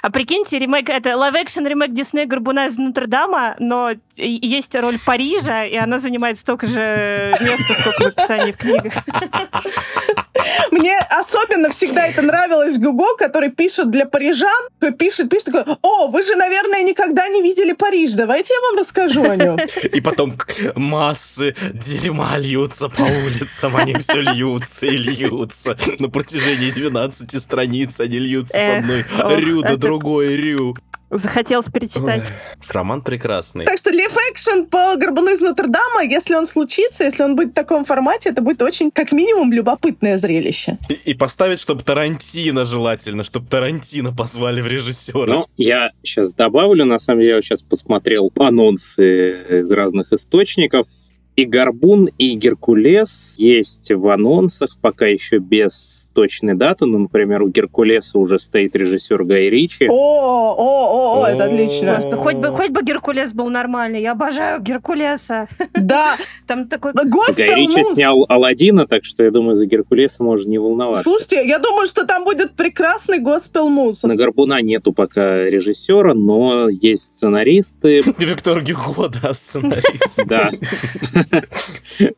А прикиньте, ремейк, это live-action ремейк Диснея Горбуна из Нотр-Дама, но есть роль Парижа, и она занимает столько же места, сколько в описании в книгах. Мне особенно всегда это нравилось Гуго, который пишет для парижан, пишет, пишет такой, о, вы же, наверное, никогда не видели Париж, давайте я вам расскажу о нем. И потом массы дерьма льются по улицам, они все льются и льются. На протяжении 12 страниц они льются с одной рю до другой рю. Захотелось перечитать. Роман прекрасный. Так что лиф-экшен по Горбуну из Нотр-Дама, если он случится, если он будет в таком формате, это будет очень, как минимум, любопытное зрелище. И, и поставить, чтобы Тарантино желательно, чтобы Тарантино позвали в режиссера. Ну, я сейчас добавлю, на самом деле, я сейчас посмотрел анонсы из разных источников. И Горбун, и Геркулес есть в анонсах, пока еще без точной даты. Ну, например, у Геркулеса уже стоит режиссер Гай Ричи. О, о, о, о, это отлично. Господи, хоть бы, хоть бы Геркулес был нормальный. Я обожаю Геркулеса. Да, Там такой... Гай Ричи снял Алладина, так что я думаю, за Геркулеса можно не волноваться. Слушайте, я думаю, что там будет прекрасный Госпел Муз. На Горбуна нету пока режиссера, но есть сценаристы. Виктор Гюго, да, сценарист. Да.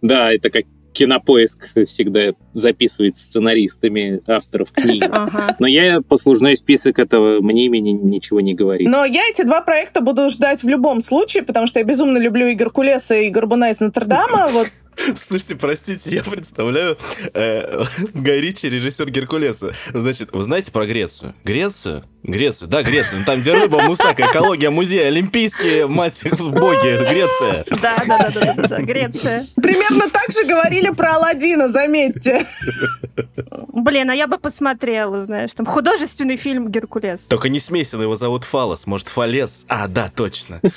Да, это как Кинопоиск всегда записывает сценаристами авторов книги. Ага. Но я послужной список этого мне имени ничего не говорит. Но я эти два проекта буду ждать в любом случае, потому что я безумно люблю и Геркулеса, и Горбуна из Нотр-Дама. Вот Слушайте, простите, я представляю э, Гай Ричи, режиссер Геркулеса. Значит, вы знаете про Грецию? Грецию? Грецию, да, Грецию. Там, где рыба, мусака, экология, музей, олимпийские, мать, боги, Греция. Да, да, да, да, да, Греция. Примерно так же говорили про Алладина, заметьте. Блин, а я бы посмотрела, знаешь, там художественный фильм «Геркулес». Только не смейся, его зовут Фалос, может, Фалес? А, да, точно.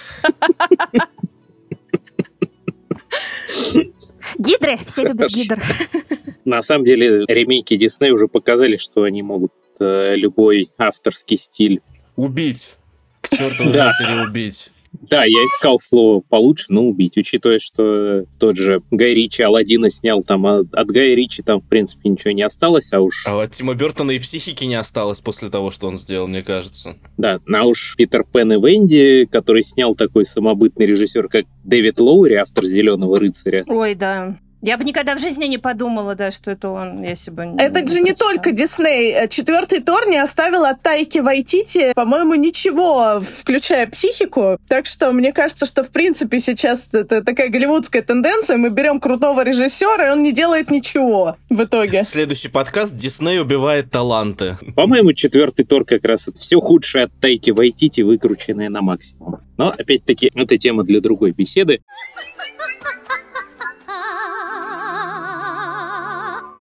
Гидры, все любят гидр. На самом деле, ремейки Дисней уже показали, что они могут э, любой авторский стиль. Убить. К черту Да. убить. Да, я искал слово получше, но убить, учитывая, что тот же Гай Ричи Алладина снял там, а от Гая Ричи там, в принципе, ничего не осталось, а уж, А от Тима Бертона и психики не осталось после того, что он сделал, мне кажется. да, а уж Питер Пен и Венди, который снял такой самобытный режиссер, как Дэвид Лоури, автор «Зеленого рыцаря», Ой, да. Я бы никогда в жизни не подумала, да, что это он, если бы... Это же не только Дисней. Четвертый Тор не оставил от Тайки Вайтити, по-моему, ничего, включая психику. Так что мне кажется, что в принципе сейчас это такая голливудская тенденция. Мы берем крутого режиссера, и он не делает ничего в итоге. Следующий подкаст «Дисней убивает таланты». По-моему, четвертый Тор как раз это все худшее от Тайки Вайтити, выкрученное на максимум. Но, опять-таки, это тема для другой беседы.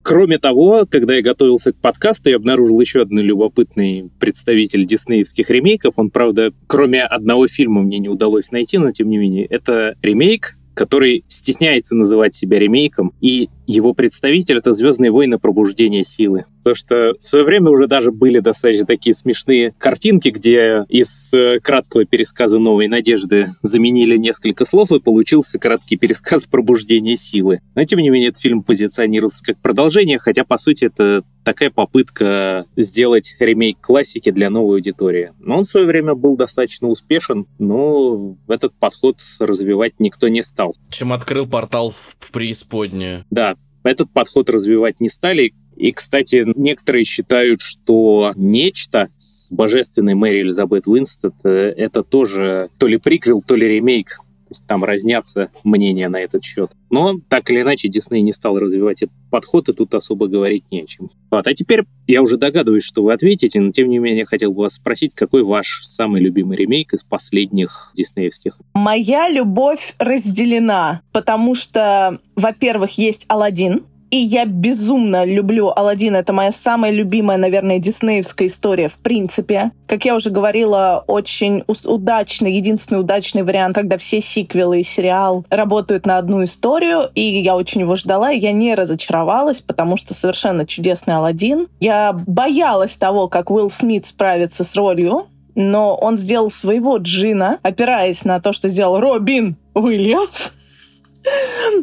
Кроме того, когда я готовился к подкасту, я обнаружил еще один любопытный представитель диснеевских ремейков. Он, правда, кроме одного фильма мне не удалось найти, но тем не менее, это ремейк, который стесняется называть себя ремейком, и его представитель — это «Звездные войны. Пробуждение силы». Потому что в свое время уже даже были достаточно такие смешные картинки, где из э, краткого пересказа «Новой надежды» заменили несколько слов, и получился краткий пересказ «Пробуждение силы». Но, тем не менее, этот фильм позиционировался как продолжение, хотя, по сути, это такая попытка сделать ремейк классики для новой аудитории. Но он в свое время был достаточно успешен, но этот подход развивать никто не стал. Чем открыл портал в в преисподнюю. Да, этот подход развивать не стали. И, кстати, некоторые считают, что «Нечто» с божественной Мэри Элизабет Уинстед э, — это тоже то ли приквел, то ли ремейк. Есть там разнятся мнения на этот счет. Но, так или иначе, Дисней не стал развивать этот подход, и тут особо говорить не о чем. Вот, а теперь я уже догадываюсь, что вы ответите, но тем не менее хотел бы вас спросить, какой ваш самый любимый ремейк из последних диснеевских? Моя любовь разделена, потому что, во-первых, есть Алладин, и я безумно люблю Алладин. Это моя самая любимая, наверное, диснеевская история в принципе. Как я уже говорила, очень удачный, единственный удачный вариант, когда все сиквелы и сериал работают на одну историю, и я очень его ждала, и я не разочаровалась, потому что совершенно чудесный Алладин. Я боялась того, как Уилл Смит справится с ролью, но он сделал своего Джина, опираясь на то, что сделал Робин Уильямс.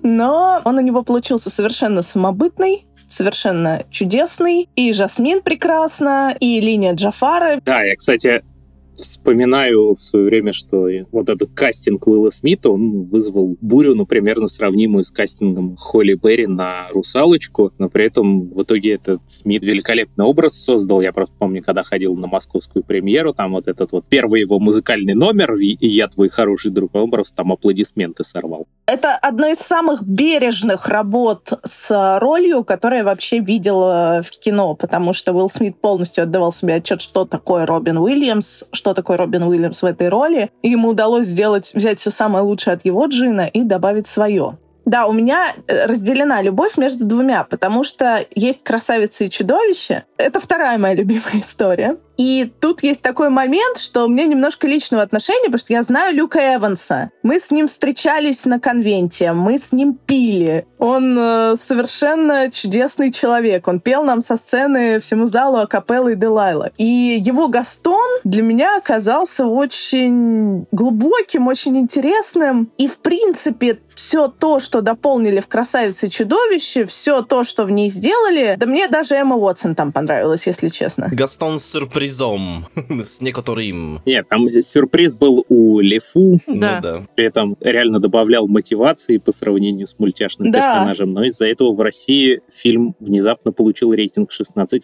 Но он у него получился совершенно самобытный, совершенно чудесный. И Жасмин прекрасна, и линия Джафара. Да, я, кстати, вспоминаю в свое время, что вот этот кастинг Уилла Смита, он вызвал бурю, ну, примерно сравнимую с кастингом Холли Берри на «Русалочку», но при этом в итоге этот Смит великолепный образ создал. Я просто помню, когда ходил на московскую премьеру, там вот этот вот первый его музыкальный номер «И я твой хороший друг», просто там аплодисменты сорвал. Это одно из самых бережных работ с ролью, которую я вообще видела в кино, потому что Уилл Смит полностью отдавал себе отчет, что такое Робин Уильямс, что такое Робин Уильямс в этой роли. И ему удалось сделать, взять все самое лучшее от его Джина и добавить свое. Да, у меня э, разделена любовь между двумя, потому что есть «Красавица и чудовище». Это вторая моя любимая история. И тут есть такой момент, что у меня немножко личного отношения, потому что я знаю Люка Эванса. Мы с ним встречались на конвенте, мы с ним пили. Он э, совершенно чудесный человек. Он пел нам со сцены всему залу Акапеллы и Делайла. И его Гастон для меня оказался очень глубоким, очень интересным. И, в принципе, все то, что дополнили в «Красавице и чудовище», все то, что в ней сделали, да мне даже Эмма Уотсон там понравилась, если честно. Гастон с сюрпризом. С некоторым. Нет, там сюрприз был у Лефу, Да. Ну да. при этом реально добавлял мотивации по сравнению с мультяшным Да. персонажем, но из-за этого в России фильм внезапно получил рейтинг 16+.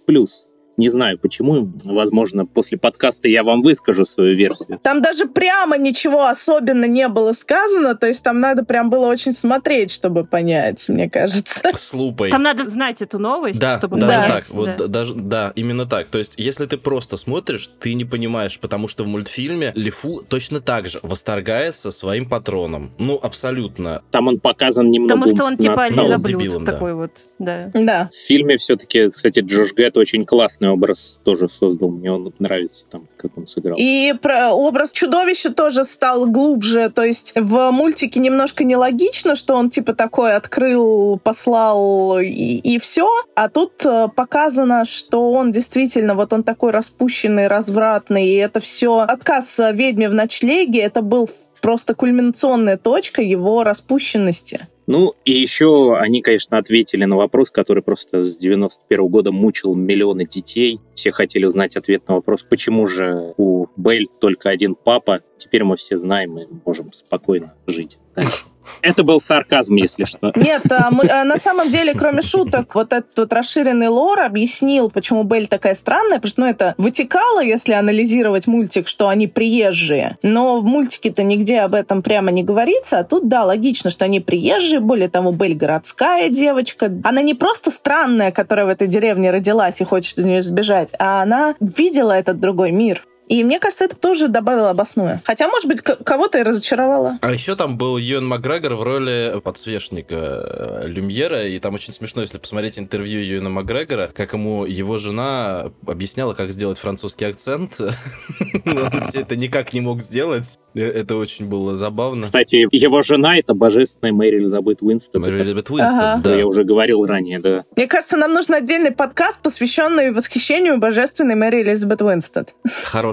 Не знаю почему. Возможно, после подкаста я вам выскажу свою версию. Там даже прямо ничего особенно не было сказано, то есть там надо прям было очень смотреть, чтобы понять, мне кажется. С лупой. Там надо знать эту новость, Да, чтобы даже понять. так. да. Вот даже да, именно так. То есть, если ты просто смотришь, ты не понимаешь, потому что в мультфильме Лифу точно так же восторгается своим патроном. Ну, абсолютно. Там он показан немного Потому что он типа лизоблюд дебилом, да. такой вот, да. Да. В фильме все-таки, кстати, Джош Гэт очень классный образ тоже создал. Мне он нравится там, как он сыграл. И про образ чудовища тоже стал глубже. То есть в мультике немножко нелогично, что он типа такой открыл, послал и, и все. А тут э, показано, что он действительно вот он такой распущенный, развратный. И это все отказ ведьме в ночлеге. Это был просто кульминационная точка его распущенности. Ну, и еще они, конечно, ответили на вопрос, который просто с 91 года мучил миллионы детей. Все хотели узнать ответ на вопрос, почему же у Белль только один папа. Теперь мы все знаем и можем спокойно жить дальше. Это был сарказм, если что. Нет, а мы- а на самом деле, кроме шуток, вот этот вот расширенный лор объяснил, почему Белль такая странная, потому что ну, это вытекало, если анализировать мультик, что они приезжие. Но в мультике-то нигде об этом прямо не говорится, а тут, да, логично, что они приезжие, более того, Белль городская девочка. Она не просто странная, которая в этой деревне родилась и хочет из нее сбежать, а она видела этот другой мир. И мне кажется, это тоже добавило обоснуя. Хотя, может быть, кого-то и разочаровало. А еще там был Юэн Макгрегор в роли подсвечника э, Люмьера, и там очень смешно, если посмотреть интервью Юэна Макгрегора, как ему его жена объясняла, как сделать французский акцент. Он все это никак не мог сделать. Э, Это очень было забавно. Кстати, его жена — это божественная Мэри Элизабет Уинстон. Мэри Элизабет Уинстон, Ага. да, я уже говорил ранее, да. Мне кажется, нам нужен отдельный подкаст, посвященный восхищению божественной Мэри Элизабет Уинстон.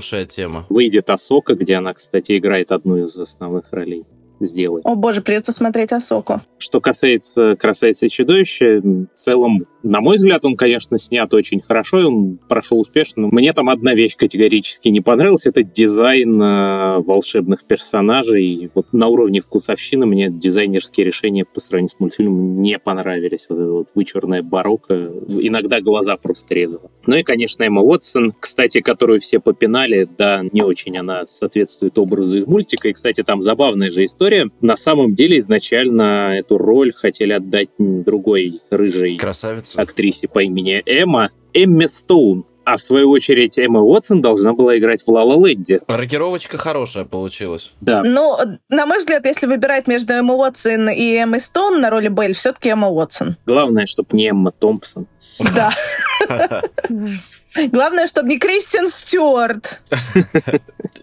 Хорошая тема. Выйдет Асока, где она, кстати, играет одну из основных ролей. Сделай. О боже, придется смотреть Асоку. Что касается «Красавицы и чудовища», в целом, на мой взгляд, он, конечно, снят очень хорошо, и он прошел успешно. Но мне там одна вещь категорически не понравилась, это дизайн э, волшебных персонажей. Вот на уровне вкусовщины мне дизайнерские решения по сравнению с мультфильмом не понравились. Вот это вот вычурная барокко, иногда глаза просто резала. Ну и, конечно, Эмма Уотсон, кстати, которую все попинали, да, не очень она соответствует образу из мультика. И, кстати, там забавная же история. На самом деле, изначально эту роль хотели отдать другой рыжей Красавица. актрисе по имени Эмма, Эмме Стоун. А в свою очередь Эмма Уотсон должна была играть в «Ла Ла Ленде». Рокировочка хорошая получилась. Да, Ну, на мой взгляд, если выбирать между Эмма Уотсон и Эммой Стоун на роли Белль, все-таки Эмма Уотсон. главное, чтобы не Эмма Томпсон. Да. Главное, чтобы не Кристиан Стюарт.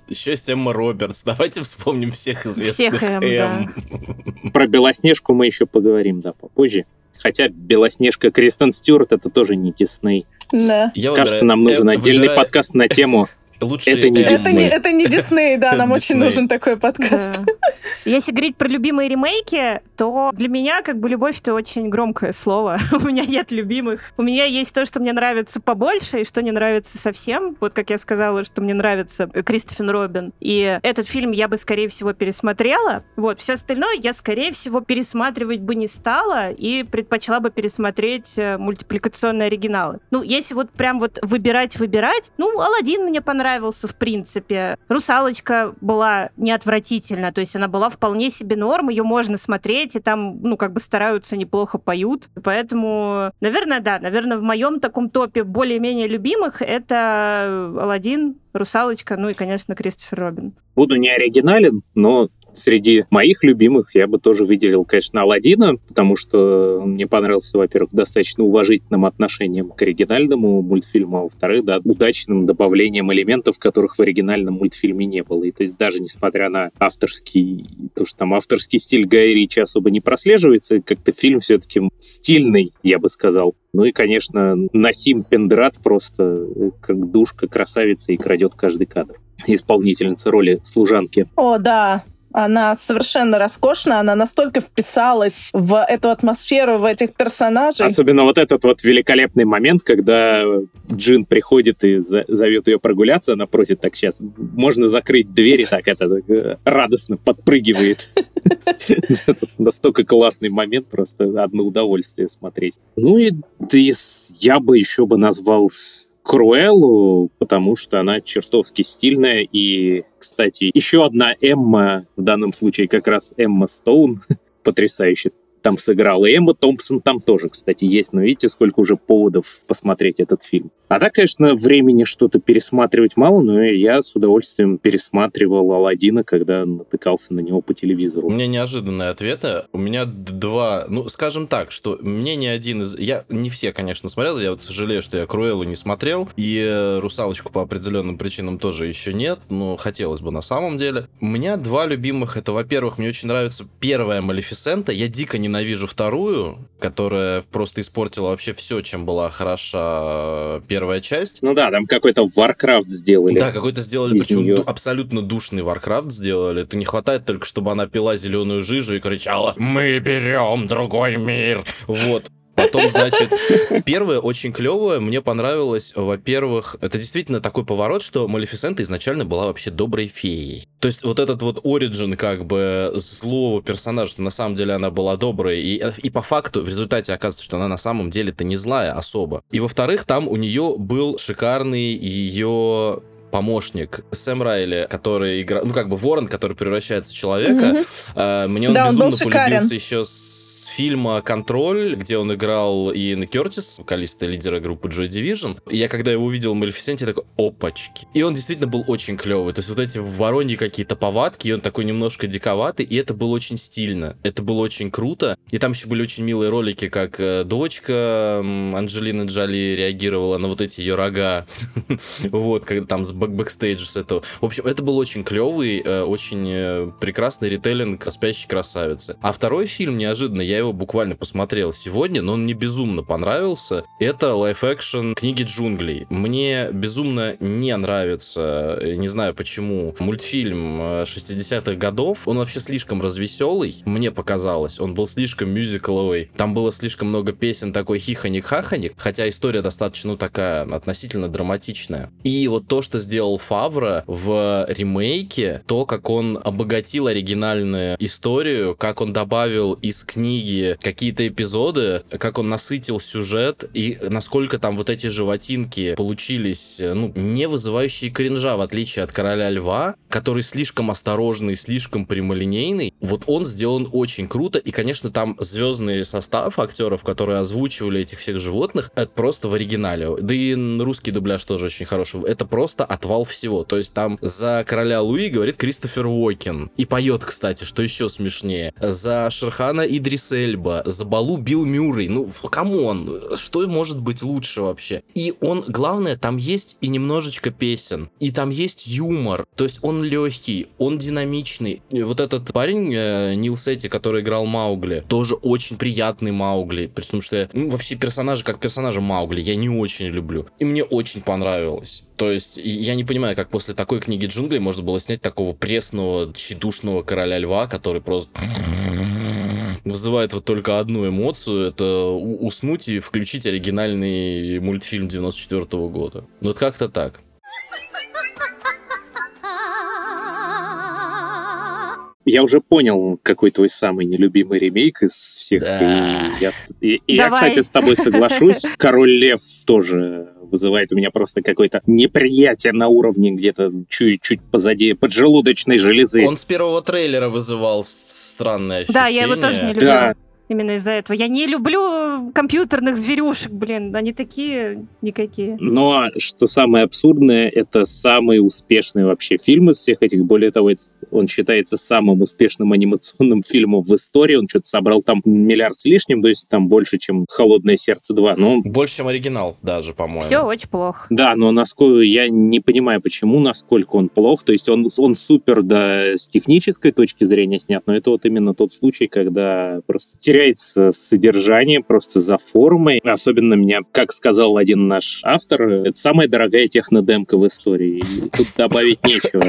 Еще есть Эмма Робертс. Давайте вспомним всех известных Всех Эм, Эм. Про Белоснежку мы еще поговорим, да, попозже. Хотя Белоснежка Кристен Стюарт это тоже не Дисней. Да. Я Кажется, выбираю- нам нужен Эм отдельный выбираю подкаст на тему лучшие Это не. Это Дисней. не, это не Дисней, да, нам очень нужен такой подкаст. Да. Если говорить про любимые ремейки, то для меня как бы любовь это очень громкое слово. У меня нет любимых. У меня есть то, что мне нравится побольше и что не нравится совсем. Вот как я сказала, что мне нравится Кристофер Робин. И этот фильм я бы, скорее всего, пересмотрела. Вот, все остальное я, скорее всего, пересматривать бы не стала и предпочла бы пересмотреть э, мультипликационные оригиналы. Ну, если вот прям вот выбирать-выбирать, ну, Алладин мне понравился, в принципе. Русалочка была не отвратительна, то есть она была вполне себе норм, ее можно смотреть, и там, ну, как бы стараются, неплохо поют. Поэтому, наверное, да, наверное, в моем таком топе более-менее любимых это Алладин, Русалочка, ну и, конечно, Кристофер Робин. Буду не оригинален, но среди моих любимых я бы тоже выделил, конечно, Алладина, потому что мне понравился, во-первых, достаточно уважительным отношением к оригинальному мультфильму, а во-вторых, да, удачным добавлением элементов, которых в оригинальном мультфильме не было. И то есть даже несмотря на авторский, то, что там авторский стиль Гая Ричи особо не прослеживается, как-то фильм все-таки стильный, я бы сказал. Ну и, конечно, Насим Пендрат просто э, как душка, красавица и крадет каждый кадр. Исполнительница роли служанки. О, да. Она совершенно роскошна, она настолько вписалась в эту атмосферу, в этих персонажей. Особенно вот этот вот великолепный момент, когда Джин приходит и зовет ее прогуляться, она просит так сейчас, можно закрыть двери, так это так, э, радостно подпрыгивает. Настолько классный момент, просто одно удовольствие смотреть. Ну и я бы еще бы назвал Круэллу, потому что она чертовски стильная. И, кстати, еще одна Эмма, в данном случае как раз Эмма Стоун, потрясающе там сыграла. И Эмма Томпсон там тоже, кстати, есть. Но видите, сколько уже поводов посмотреть этот фильм. А да, конечно, времени что-то пересматривать мало, но я с удовольствием пересматривал Алладина, когда натыкался на него по телевизору. У меня неожиданные ответы. У меня два... Ну, скажем так, что мне ни один из... Я не все, конечно, смотрел. Я вот сожалею, что я Круэллу не смотрел. И э, Русалочку по определенным причинам тоже еще нет. Но хотелось бы на самом деле. У меня два любимых. Это, во-первых, мне очень нравится первая Малефисента. Я дико ненавижу вторую, которая просто испортила вообще все, чем была хороша первая первая часть. Ну да, там какой-то Warcraft сделали. Да, какой-то сделали, причем нее. абсолютно душный Warcraft сделали. Это не хватает только, чтобы она пила зеленую жижу и кричала «Мы берем другой мир!» Вот. Потом, значит, первое очень клевое, мне понравилось, во-первых, это действительно такой поворот, что Малефисента изначально была вообще доброй феей. То есть вот этот вот оригин как бы злого персонажа, что на самом деле она была доброй, и, и по факту в результате оказывается, что она на самом деле-то не злая особо. И во-вторых, там у нее был шикарный ее помощник Сэм Райли, который играл, ну как бы Ворон, который превращается в человека. Mm-hmm. Мне он да, безумно он полюбился еще с фильма «Контроль», где он играл Иэн Кертис, вокалиста лидера группы Joy Division. И я когда его увидел в Малефисенте, такой, опачки. И он действительно был очень клевый. То есть вот эти вороньи какие-то повадки, и он такой немножко диковатый, и это было очень стильно. Это было очень круто. И там еще были очень милые ролики, как э, дочка Анджелины Джоли реагировала на вот эти ее рога. Вот, когда там с бэкстейджа с этого. В общем, это был очень клевый, э, очень э, прекрасный retelling «Спящей красавицы». А второй фильм, неожиданно, я его буквально посмотрел сегодня, но он мне безумно понравился. Это live-action книги джунглей. Мне безумно не нравится, не знаю почему, мультфильм 60-х годов. Он вообще слишком развеселый, мне показалось. Он был слишком мюзикловый. Там было слишком много песен такой хихоник-хахоник, хотя история достаточно, ну, такая относительно драматичная. И вот то, что сделал Фавро в ремейке, то, как он обогатил оригинальную историю, как он добавил из книги какие-то эпизоды, как он насытил сюжет и насколько там вот эти животинки получились, ну, не вызывающие кринжа, в отличие от Короля Льва, который слишком осторожный, слишком прямолинейный. Вот он сделан очень круто, и, конечно, там звездный состав актеров, которые озвучивали этих всех животных, это просто в оригинале. Да и русский дубляж тоже очень хороший. Это просто отвал всего. То есть там за Короля Луи говорит Кристофер Уокен. И поет, кстати, что еще смешнее. За Шерхана Идрис Эльба, за Балу Билл Мюррей. Ну, come on, что может быть лучше вообще? И он, главное, там есть и немножечко песен, и там есть юмор. То есть он легкий, он динамичный. И вот этот парень, э, Нил Сетти, который играл Маугли, тоже очень приятный Маугли. При том, что я, ну, вообще персонажа как персонажа Маугли я не очень люблю. И мне очень понравилось. То есть я не понимаю, как после такой книги джунглей можно было снять такого пресного, тщедушного короля льва, который просто вызывает вот только одну эмоцию, это уснуть и включить оригинальный мультфильм 94 -го года. Вот как-то так. Я уже понял, какой твой самый нелюбимый ремейк из всех. Да. И, я, и, и я, кстати, с тобой соглашусь. Король Лев тоже вызывает у меня просто какое-то неприятие на уровне где-то чуть-чуть позади поджелудочной железы. Он с первого трейлера вызывал странное ощущение. Да, я его тоже не люблю. Да. Именно из-за этого. Я не люблю компьютерных зверюшек, блин. Они такие никакие. Но что самое абсурдное, это самый успешный вообще фильм из всех этих. Более того, он считается самым успешным анимационным фильмом в истории. Он что-то собрал там миллиард с лишним, то есть там больше, чем «Холодное сердце 2». Но... Больше, чем оригинал даже, по-моему. Все очень плохо. Да, но насколько я не понимаю, почему, насколько он плох. То есть он, он супер, да, с технической точки зрения снят, но это вот именно тот случай, когда просто теряется теряется содержание просто за формой. Особенно меня, как сказал один наш автор, это самая дорогая технодемка в истории. И тут добавить нечего.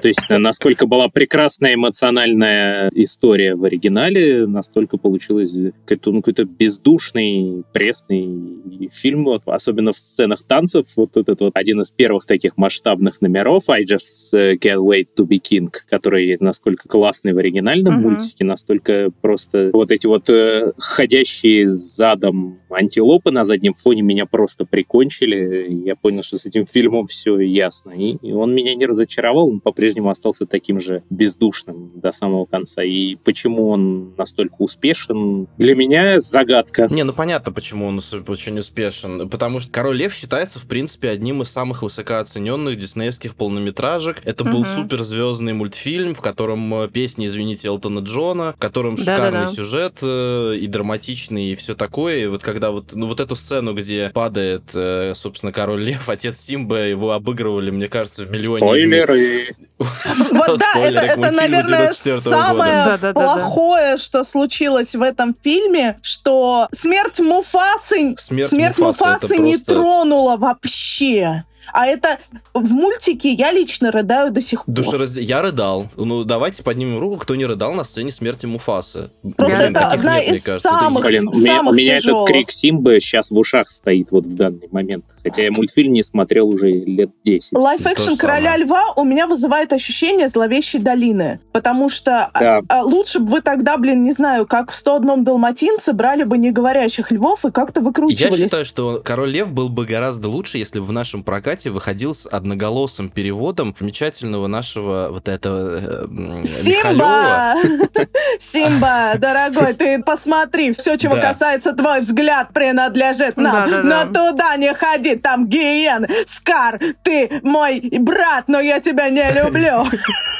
То есть насколько была прекрасная эмоциональная история в оригинале, настолько получилось какой-то ну, какой бездушный, пресный фильм, вот, особенно в сценах танцев. Вот этот вот один из первых таких масштабных номеров I just э, can't wait to be king, который насколько классный в оригинальном uh-huh. мультике, настолько просто вот эти вот э, ходящие задом антилопы на заднем фоне меня просто прикончили. Я понял, что с этим фильмом все ясно. И, и он меня не разочаровал, он по-прежнему остался таким же бездушным до самого конца. И почему он настолько успешен, для меня загадка. Не, ну понятно, почему он очень успешен. Потому что «Король лев» считается, в принципе, одним из самых высокооцененных диснеевских полнометражек. Это был угу. суперзвездный мультфильм, в котором э, песни, извините, Элтона Джона, в котором шикарный Да-да-да. сюжет и драматичный, и все такое. И вот когда вот, ну, вот эту сцену, где падает, э, собственно, Король Лев, отец Симба, его обыгрывали, мне кажется, в миллионе... Спойлеры! Вот да, это, наверное, самое плохое, что случилось в этом фильме, что смерть Муфасы, смерть Муфасы не тронула вообще. А это в мультике я лично рыдаю до сих пор. Душераз... Я рыдал. Ну, давайте поднимем руку, кто не рыдал на сцене смерти Муфасы. Просто Блин, это одна нет, из кажется, самых, Блин, у меня, у меня этот крик Симбы сейчас в ушах стоит вот в данный момент. Хотя я мультфильм не смотрел уже лет 10. Live-action «Короля льва» у меня вызывает ощущение зловещей долины. Потому что да. а, а, лучше бы вы тогда, блин, не знаю, как в 101 далматинце брали бы неговорящих львов и как-то выкручивались. Я считаю, что «Король лев» был бы гораздо лучше, если бы в нашем прокате выходил с одноголосым переводом замечательного нашего вот этого э, Симба! Симба, дорогой, ты посмотри, все, чего касается твой взгляд, принадлежит нам. Но туда не ходи, там гиен, Скар, ты мой брат, но я тебя не люблю.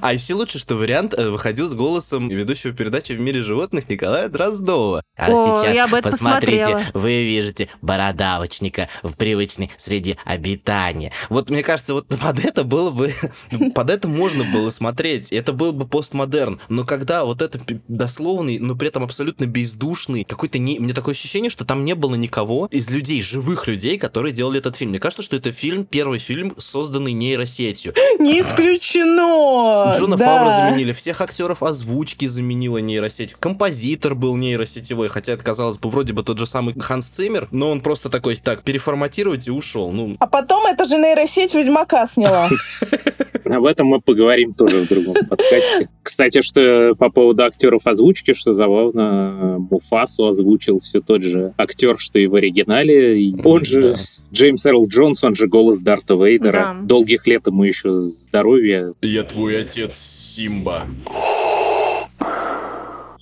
А еще лучше, что вариант э, выходил с голосом ведущего передачи «В мире животных» Николая Дроздова. А О, сейчас посмотрите, посмотрела. вы видите бородавочника в привычной среде обитания. Вот мне кажется, вот под это было бы, под это можно было смотреть. Это был бы постмодерн. Но когда вот это дословный, но при этом абсолютно бездушный, какой-то не... Мне такое ощущение, что там не было никого из людей, живых людей, которые делали этот фильм. Мне кажется, что это фильм, первый фильм, созданный нейросетью. Не исключено кино! Джона да. Фавра заменили, всех актеров озвучки заменила нейросеть. Композитор был нейросетевой, хотя это, казалось бы, вроде бы тот же самый Ханс Циммер, но он просто такой, так, переформатировать и ушел. Ну... А потом эта же нейросеть Ведьмака сняла. Об этом мы поговорим тоже в другом подкасте. Кстати, что по поводу актеров озвучки, что забавно, Муфасу озвучил все тот же актер, что и в оригинале. Он же Джеймс Эрл Джонс, он же голос Дарта Вейдера. Долгих лет ему еще здоровья. Я твой отец Симба.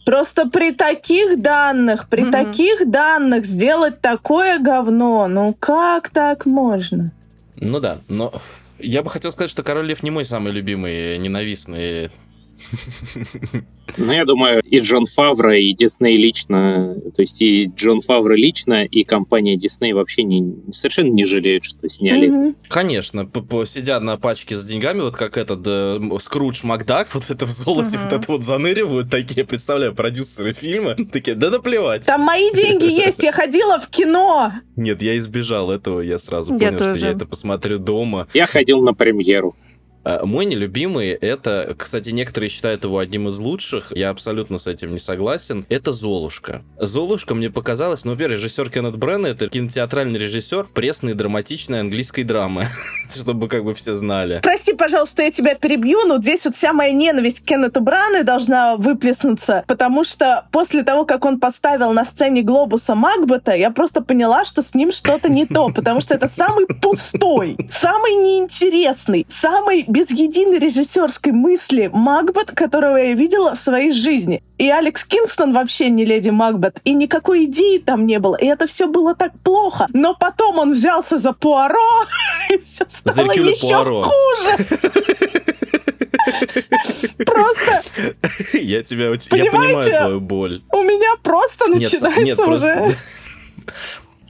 Просто при таких данных, при mm-hmm. таких данных сделать такое говно, ну как так можно? Ну да, но я бы хотел сказать, что Король Лев не мой самый любимый, ненавистный ну, я думаю, и Джон Фавро, и Дисней лично, то есть и Джон Фавро лично, и компания Дисней вообще не, совершенно не жалеют, что сняли. Mm-hmm. Конечно, сидят на пачке с деньгами, вот как этот э, Скрудж Макдак, вот это в золоте, mm-hmm. вот это вот заныривают такие, представляю, продюсеры фильма, такие, да наплевать. Там мои деньги есть, я ходила в кино. Нет, я избежал этого, я сразу понял, что я это посмотрю дома. Я ходил на премьеру. А, мой нелюбимый это, кстати, некоторые считают его одним из лучших, я абсолютно с этим не согласен, это Золушка. Золушка мне показалось, ну, во-первых, режиссер Кеннет Брена это кинотеатральный режиссер пресной драматичной английской драмы, чтобы как бы все знали. Прости, пожалуйста, я тебя перебью, но здесь вот вся моя ненависть к Кеннету Брану должна выплеснуться, потому что после того, как он поставил на сцене глобуса Макбета, я просто поняла, что с ним что-то не то, потому что это самый пустой, самый неинтересный, самый без единой режиссерской мысли Макбет, которого я видела в своей жизни. И Алекс Кингстон вообще не леди Макбет, и никакой идеи там не было, и это все было так плохо. Но потом он взялся за Пуаро, и все стало еще Пуаро. хуже. Просто... Я тебя. Я понимаю твою боль. У меня просто начинается уже...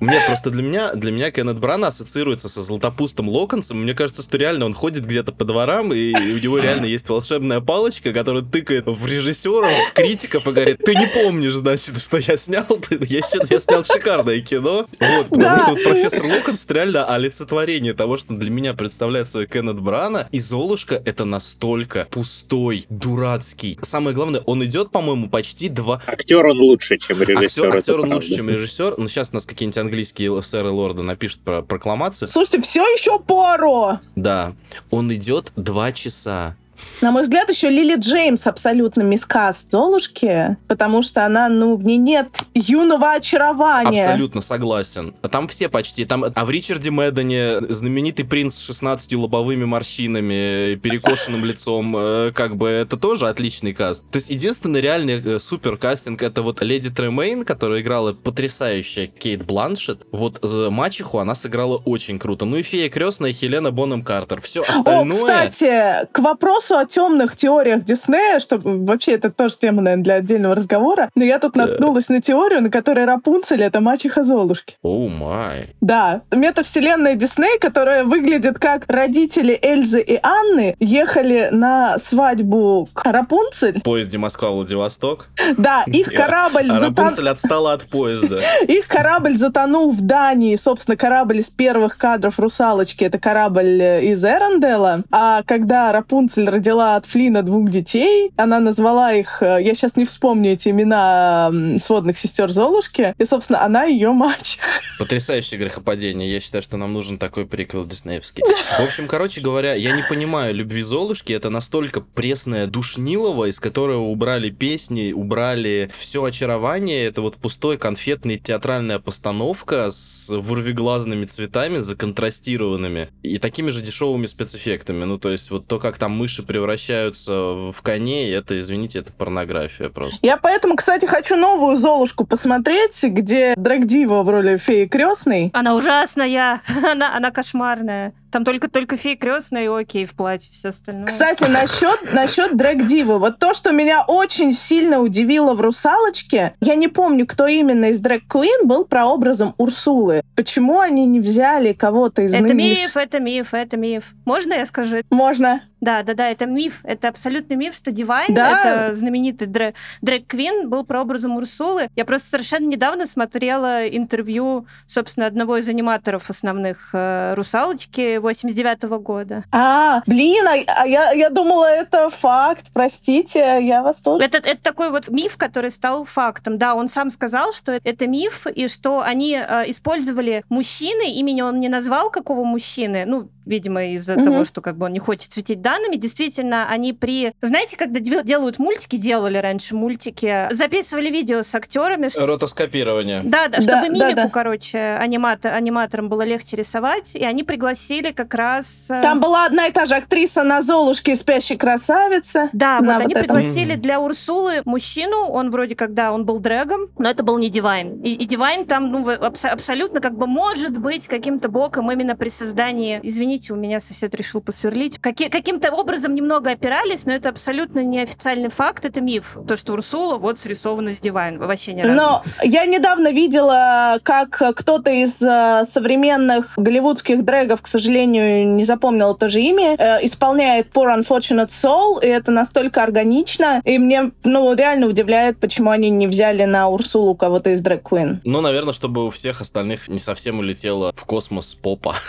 Нет, просто для меня, для меня Кеннет Брана ассоциируется со златопустым Локонсом. Мне кажется, что реально он ходит где-то по дворам, и у него реально есть волшебная палочка, которая тыкает в режиссеров, в критиков и говорит, ты не помнишь, значит, что я снял? Я, я снял шикарное кино. Вот, потому да. что вот профессор Локонс реально олицетворение того, что для меня представляет свой Кеннет Брана. И Золушка это настолько пустой, дурацкий. Самое главное, он идет, по-моему, почти два... Актер он лучше, чем режиссер. Актер, актер он лучше, чем режиссер. Но сейчас у нас какие-нибудь английские сэры лорда напишут про прокламацию. Слушайте, все еще Поро! Да. Он идет два часа. На мой взгляд, еще Лили Джеймс абсолютно мискас Золушки, потому что она, ну, в ней нет юного очарования. Абсолютно согласен. Там все почти. Там, а в Ричарде Мэддоне знаменитый принц с 16 лобовыми морщинами, перекошенным лицом, э, как бы это тоже отличный каст. То есть единственный реальный э, супер кастинг это вот Леди Тремейн, которая играла потрясающая Кейт Бланшет. Вот мачеху она сыграла очень круто. Ну и фея крестная Хелена Бонем Картер. Все остальное... О, кстати, к вопросу о темных теориях Диснея, что вообще это тоже тема, наверное, для отдельного разговора, но я тут наткнулась на теорию, на которой Рапунцель — это мачеха Золушки. О май. Да. Метавселенная Дисней, которая выглядит как родители Эльзы и Анны ехали на свадьбу к Рапунцель. В поезде Москва-Владивосток. Да, их корабль... А Рапунцель отстала от поезда. Их корабль затонул в Дании. Собственно, корабль из первых кадров «Русалочки» — это корабль из Эрендела. А когда Рапунцель родила от Флина двух детей. Она назвала их, э, я сейчас не вспомню эти имена сводных сестер Золушки. И, собственно, она ее мать. Потрясающее грехопадение. Я считаю, что нам нужен такой приквел диснеевский. В общем, короче говоря, я не понимаю любви Золушки. Это настолько пресная душнилова, из которого убрали песни, убрали все очарование. Это вот пустой конфетный театральная постановка с вырвиглазными цветами, законтрастированными и такими же дешевыми спецэффектами. Ну, то есть вот то, как там мыши превращаются в коней, это, извините, это порнография просто. Я поэтому, кстати, хочу новую Золушку посмотреть, где Драгдива в роли феи крестной. Она ужасная, она, она кошмарная. Там только, только фея крестная и окей в платье, все остальное. Кстати, насчет, насчет Драгдивы. Вот то, что меня очень сильно удивило в «Русалочке», я не помню, кто именно из Драг Куин был прообразом Урсулы. Почему они не взяли кого-то из Это нынеш... миф, это миф, это миф. Можно я скажу? Можно. Да, да, да, это миф, это абсолютный миф, что Дивайн, да. это знаменитый др... Дрэг Квин, был прообразом Урсулы. Я просто совершенно недавно смотрела интервью, собственно, одного из аниматоров основных э, «Русалочки», 89 -го года. А, блин, а, а я, я думала, это факт, простите, я вас тоже... Это, это такой вот миф, который стал фактом. Да, он сам сказал, что это миф, и что они э, использовали мужчины, имени он не назвал, какого мужчины, ну, видимо, из-за mm-hmm. того, что как бы он не хочет светить данными. Действительно, они при... Знаете, когда делают мультики, делали раньше мультики, записывали видео с актерами. Что... Ротоскопирование. Да, да, чтобы да, мимику, да, да. короче, аниматор, аниматорам было легче рисовать, и они пригласили как раз... Э, Там была одна и та же актриса на Золушке «Спящая красавица». Да, вот, вот они этом. пригласили для Урсулы мужчину, он вроде когда он был drag ом, но это был не Дивайн. И, и Дивайн там, ну, абс- абсолютно как бы может быть каким-то боком именно при создании, извините, извините, у меня сосед решил посверлить. Каки- каким-то образом немного опирались, но это абсолютно неофициальный факт, это миф. То, что Урсула вот срисована с Дивайн, вообще не Но я недавно видела, как кто-то из э, современных голливудских дрэгов, к сожалению, не запомнила тоже имя, э, исполняет Poor Unfortunate Soul, и это настолько органично, и мне, ну, реально удивляет, почему они не взяли на Урсулу кого-то из дрэг Queen. Ну, наверное, чтобы у всех остальных не совсем улетело в космос попа.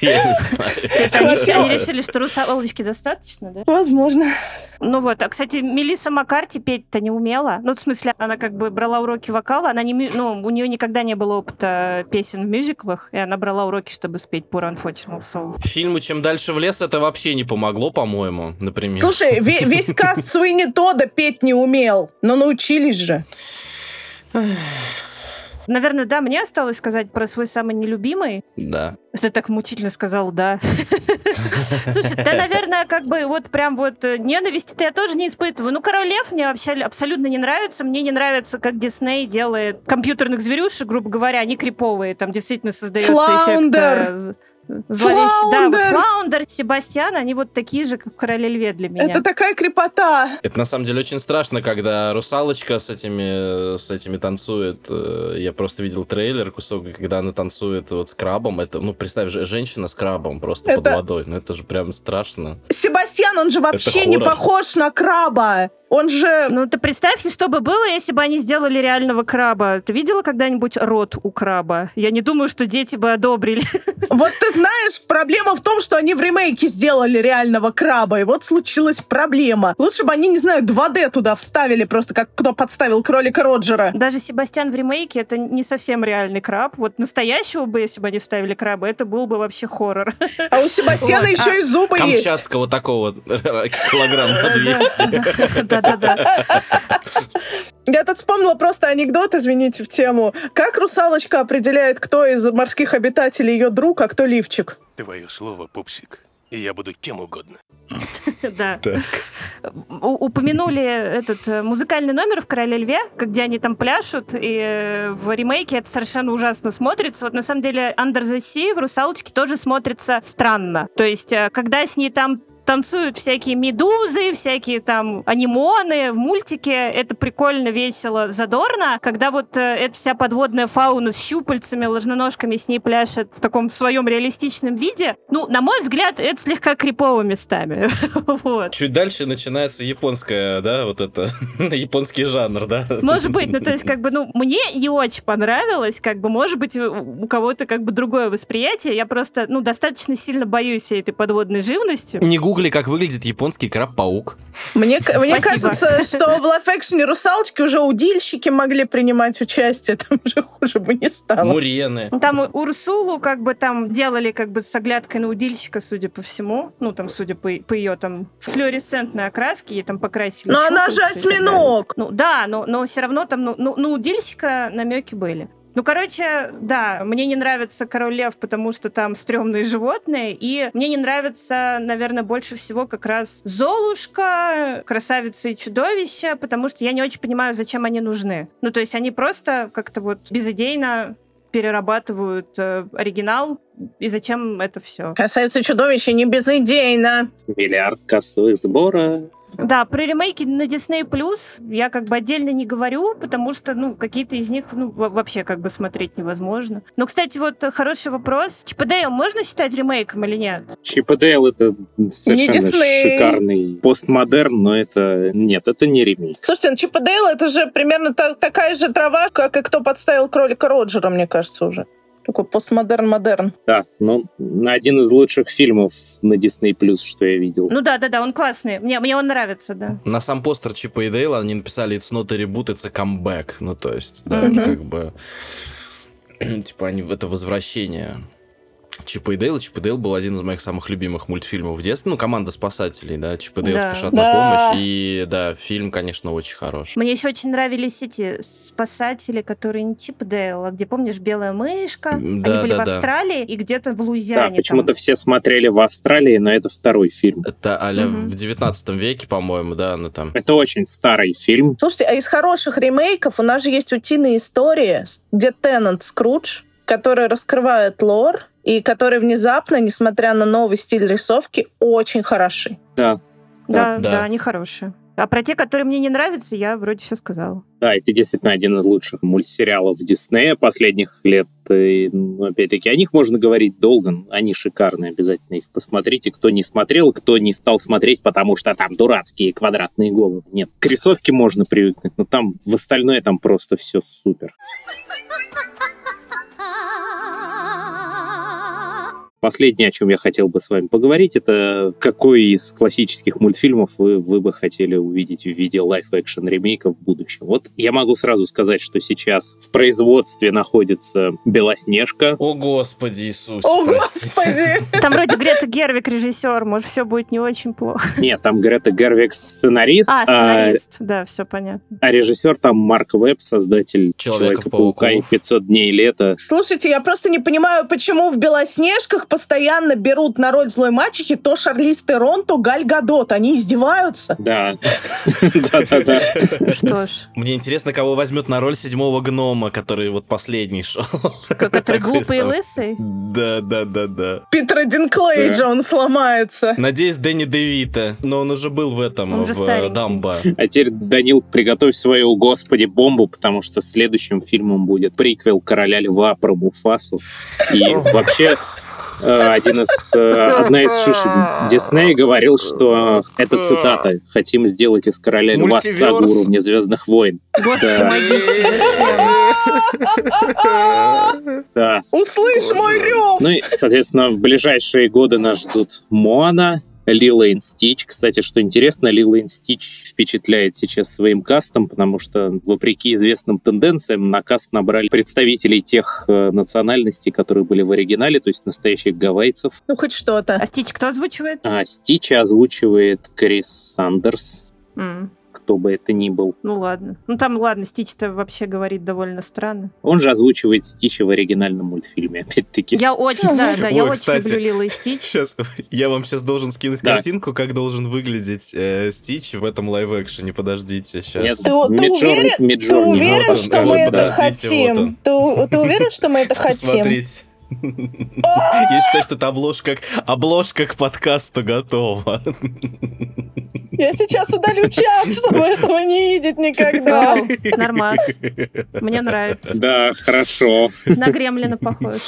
Я не знаю. Они решили, что русалочки достаточно, да? Возможно. Ну вот, а, кстати, Мелисса Маккарти петь-то не умела. Ну, в смысле, она как бы брала уроки вокала, она не, ну, у нее никогда не было опыта песен в мюзиклах, и она брала уроки, чтобы спеть Poor Unfortunate Soul. Фильму «Чем дальше в лес» это вообще не помогло, по-моему, например. Слушай, весь каст Суини Тода петь не умел, но научились же. Наверное, да, мне осталось сказать про свой самый нелюбимый. Да. Ты так мучительно сказал, да. Слушай, да, наверное, как бы вот прям вот э, ненависти-то я тоже не испытываю. Ну, Король Лев мне вообще абсолютно не нравится. Мне не нравится, как Дисней делает компьютерных зверюшек, грубо говоря, они криповые. Там действительно создается эффект... Зловещий. Да, вот Флаундер! Себастьян, они вот такие же, как в Короле Льве для меня. Это такая крепота. Это на самом деле очень страшно, когда русалочка с этими, с этими танцует. Э, Я просто видел трейлер, кусок, когда она танцует вот с крабом. Это, ну, представь, же- женщина с крабом просто под Это- водой. Ну, это же прям страшно. Себастьян, он же вообще не похож на краба. Он же... Ну, ты представь, что бы было, если бы они сделали реального краба. Ты видела когда-нибудь рот у краба? Я не думаю, что дети бы одобрили. Вот ты знаешь, проблема в том, что они в ремейке сделали реального краба, и вот случилась проблема. Лучше бы они, не знаю, 2D туда вставили, просто как кто подставил кролика Роджера. Даже Себастьян в ремейке это не совсем реальный краб. Вот настоящего бы, если бы они вставили краба, это был бы вообще хоррор. А у Себастьяна еще и зубы есть. Камчатского такого килограмм на 200. Да-да-да. Я тут вспомнила просто анекдот, извините, в тему. Как русалочка определяет, кто из морских обитателей ее друг, а кто лифчик? Твое слово, пупсик, и я буду кем угодно. Да. Упомянули этот э, музыкальный номер в «Короле льве», где они там пляшут, и э, в ремейке это совершенно ужасно смотрится. Вот на самом деле «Under the Sea» в «Русалочке» тоже смотрится странно. То есть, э, когда с ней там танцуют всякие медузы, всякие там анимоны в мультике. Это прикольно, весело, задорно. Когда вот э, эта вся подводная фауна с щупальцами, ложноножками с ней пляшет в таком своем реалистичном виде, ну, на мой взгляд, это слегка крипово местами. Вот. Чуть дальше начинается японская, да, вот это, японский жанр, да? Может быть, ну то есть как бы, ну мне не очень понравилось, как бы, может быть, у кого-то как бы другое восприятие. Я просто, ну, достаточно сильно боюсь всей этой подводной живности. Не гугли, как выглядит японский краб-паук. Мне, мне кажется, что в лайф-экшене русалочки уже удильщики могли принимать участие, там уже хуже бы не стало. Мурены. Ну, Там Урсулу как бы там делали как бы с оглядкой на удильщика, судя по всему. Ну, там, судя по, по ее там флуоресцентной окраске, ей там покрасили Но она же осьминог. Ну да, но, но все равно там, ну, ну, ну, удильщика намеки были. Ну, короче, да, мне не нравится Король Лев, потому что там стрёмные животные, и мне не нравится, наверное, больше всего как раз Золушка, Красавица и Чудовище, потому что я не очень понимаю, зачем они нужны. Ну, то есть они просто как-то вот безыдейно перерабатывают э, оригинал, и зачем это все? Красавица и чудовище не безыдейно. Миллиард кассовых сбора. Да, про ремейки на Disney Plus я как бы отдельно не говорю, потому что, ну, какие-то из них, ну, во- вообще как бы смотреть невозможно. Но, кстати, вот хороший вопрос. Чип Дейл можно считать ремейком или нет? Чип Дейл это совершенно шикарный постмодерн, но это... Нет, это не ремейк. Слушайте, ну Чип и Дейл это же примерно та- такая же трава, как и кто подставил кролика Роджера, мне кажется, уже. Такой постмодерн-модерн. Да, ну, один из лучших фильмов на Disney Plus, что я видел. Ну да, да, да, он классный. Мне, мне он нравится, да. На сам постер Чипа и Дейла они написали «It's not a reboot, it's a comeback». Ну, то есть, да, Мгм. как бы... Типа, они это возвращение. Чип и Дейл. Чип и Дейл был один из моих самых любимых мультфильмов в детстве. Ну, команда спасателей, да. Чип и Дейл Да. спешат Да. на помощь. И, да, фильм, конечно, очень хороший. Мне еще очень нравились эти спасатели, которые не Чип и Дейл, а где, помнишь, Белая мышка? Да, Они были да, в да. Австралии и где-то в Да, Луизиане. почему-то там. все смотрели в Австралии, но это второй фильм. Это а-ля Мгм. в 19 веке, по-моему, да, ну там... Это очень старый фильм. Слушайте, а из хороших ремейков у нас же есть утиные истории, где Теннант Скрудж, который раскрывает лор, и который внезапно, несмотря на новый стиль рисовки, очень хороши. Да, Да, Да. да, они хорошие. А про те, которые мне не нравятся, я вроде все сказала. Да, это действительно один из лучших мультсериалов Диснея последних лет. И, ну, опять-таки, о них можно говорить долго. Они шикарные, обязательно их посмотрите. Кто не смотрел, кто не стал смотреть, потому что там дурацкие квадратные головы. Нет, к рисовке можно привыкнуть, но там в остальное там просто все супер. Последнее, о чем я хотел бы с вами поговорить, это какой из классических мультфильмов вы, вы бы хотели увидеть в виде лайф-экшен ремейка в будущем. Вот я могу сразу сказать, что сейчас в производстве находится Белоснежка. О, Господи Иисус! О, простите. Господи! Там вроде Грета Гервик режиссер, может, все будет не очень плохо. Нет, там Грета Гервик сценарист, А, а, сценарист. Да, все понятно. а режиссер там Марк Веб, создатель. Человека-паука и 500 дней лета. Слушайте, я просто не понимаю, почему в «Белоснежках» постоянно берут на роль злой мачехи то Шарлиз Терон, то Галь Гадот. Они издеваются. Да. Да-да-да. Что ж, Мне интересно, кого возьмет на роль седьмого гнома, который вот последний шел. как который глупый и лысый. Да, да, да, да. Питера Динклейджа, он сломается. Надеюсь, Дэнни Девита. Но он уже был в этом, в э. Дамбо. А теперь, Данил, приготовь свою, господи, бомбу, потому что следующим фильмом будет приквел «Короля льва» про Муфасу. И вообще, один из, э, одна из шишек Дисней говорил, что это цитата. Хотим сделать из «Короля льва» сагу уровня «Звездных войн». Да. Услышь мой рев! Ну и, соответственно, в ближайшие годы нас ждут Моана, Лила и Стич. Кстати, что интересно, Лила и Стич впечатляет сейчас своим кастом, потому что, вопреки известным тенденциям, на каст набрали представителей тех э, национальностей, которые были в оригинале, то есть настоящих гавайцев. Ну, хоть что-то. А Стич кто озвучивает? А Стича озвучивает Крис Сандерс, М, кто бы это ни был. Ну ладно. Ну там, ладно, Стич-то вообще говорит довольно странно. Он же озвучивает Стича в оригинальном мультфильме, опять-таки. Я очень, да, да, я очень люблю Лила и Стич. Сейчас я вам сейчас должен скинуть картинку, как должен выглядеть э, Стич в этом лайв-экшене. Подождите, сейчас. Нет, Ты- уверен- что мы это хотим? ты уверен, что мы это хотим? Смотрите. Я считаю, что это обложка, к- обложка к подкасту готова. Я сейчас удалю чат, чтобы этого не видеть никогда. Нормас. Мне нравится. Да, хорошо, На Гремлина похож.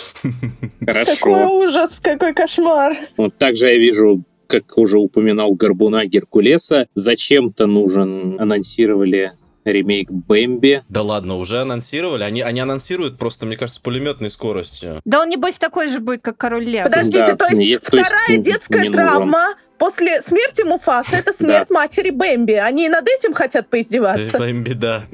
Какой хорошо. ужас, какой кошмар. Вот также я вижу, как уже упоминал Горбуна Геркулеса, зачем-то нужен, анонсировали ремейк Бэмби. Да ладно, уже анонсировали. Они, они анонсируют просто, мне кажется, пулеметной скоростью. Да он, небось, такой же будет, как Король Лев. Подождите, Да, то есть есть- то есть, вторая детская травма после смерти Муфаса это смерть матери Бэмби. Они над этим хотят поиздеваться. Прям беда.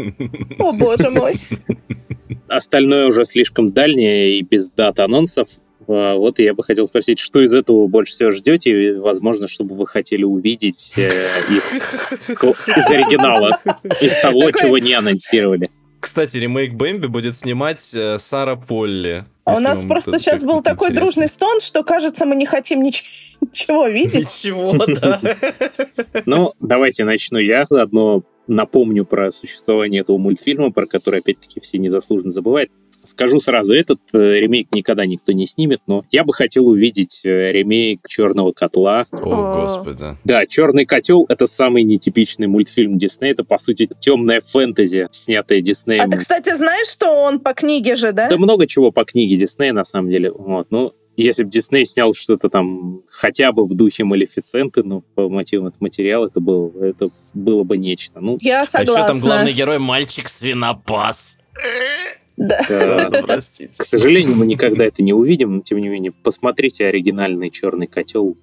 О, боже мой. Остальное уже слишком дальнее и без дат анонсов. А, Вот я бы хотел спросить, что из этого больше всего ждете? И, Возможно, чтобы вы хотели увидеть э, из, из оригинала, из того, Такой- чего не анонсировали. Кстати, ремейк Бэмби будет снимать э, Сара Полли. А у нас просто сейчас был такой интересно. дружный стон, что кажется, мы не хотим нич- ничего видеть. Ничего, да. Ну, давайте начну я. Заодно напомню про существование этого мультфильма, про который, опять-таки, все незаслуженно забывают. Скажу сразу, этот э, ремейк никогда никто не снимет, но я бы хотел увидеть э, ремейк Черного котла. О, господи. Да, Черный котел это самый нетипичный мультфильм Диснея. Это, по сути, темная фэнтези, снятая А Диснеем. ты, кстати, знаешь, что он по книге же, да? Да много чего по книге Диснея, на самом деле. Вот, ну, если бы Дисней снял что-то там хотя бы в духе Малефиценты, ну, по мотивам этого материала, это было, это было бы нечто. Ну, Я А согласна. еще там главный герой мальчик-свинопас. Да. да. Да, Простите. К сожалению, мы никогда это не увидим, но тем не менее, посмотрите оригинальный черный котел.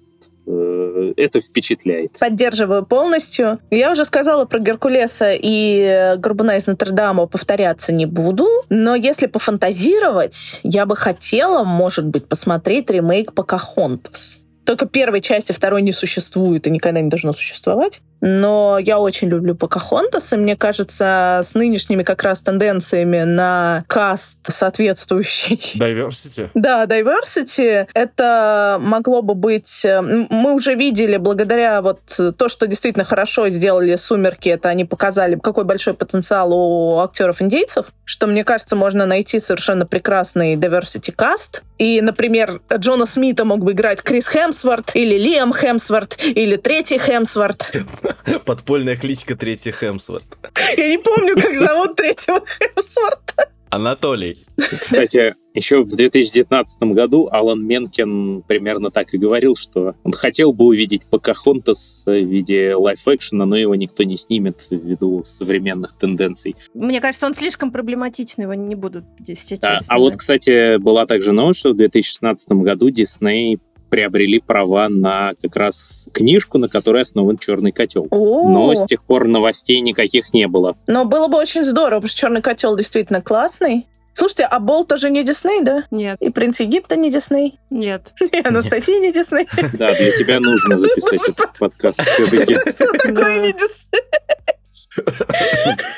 Э, Это впечатляет. Поддерживаю полностью. Я уже сказала про Геркулеса и э, Горбуна из Нотр-Дама, повторяться не буду. Но если пофантазировать, я бы хотела, может быть, посмотреть ремейк Покахонтас. Только первой части, второй не существует и никогда не должно существовать. Но я очень люблю Покахонтас, и мне кажется, с нынешними как раз тенденциями на каст соответствующий Diversity. да, diversity. Это могло бы быть... э, Мы уже видели, благодаря вот то, что действительно хорошо сделали «Сумерки», это они показали, какой большой потенциал у актеров-индейцев, что, мне кажется, можно найти совершенно прекрасный diversity каст. И, например, Джона Смита мог бы играть Крис Хемсворт, или Лиам Хемсворт, или третий Хемсворт. Подпольная кличка Третий Хемсворт. Я не помню, как зовут третьего Хемсворта. Анатолий. Кстати, еще в 2019 году Алан Менкен примерно так и говорил, что он хотел бы увидеть Покахонтас в виде лайф-экшена, но его никто не снимет ввиду современных тенденций. Мне кажется, он слишком проблематичный, его не будут здесь сейчас. А, а вот, кстати, была также новость, что в 2016 году Дисней приобрели права на как раз книжку, на которой основан «Черный котел». О, Но с тех пор новостей никаких не было. Но было бы очень здорово, потому что черный котел действительно классный. Слушайте, а Болт тоже не Дисней, да? Нет, И принц Египта не Дисней, нет. и Анастасия не Дисней. Да, для тебя нужно записать этот подкаст все-таки. Что такое не Дисней?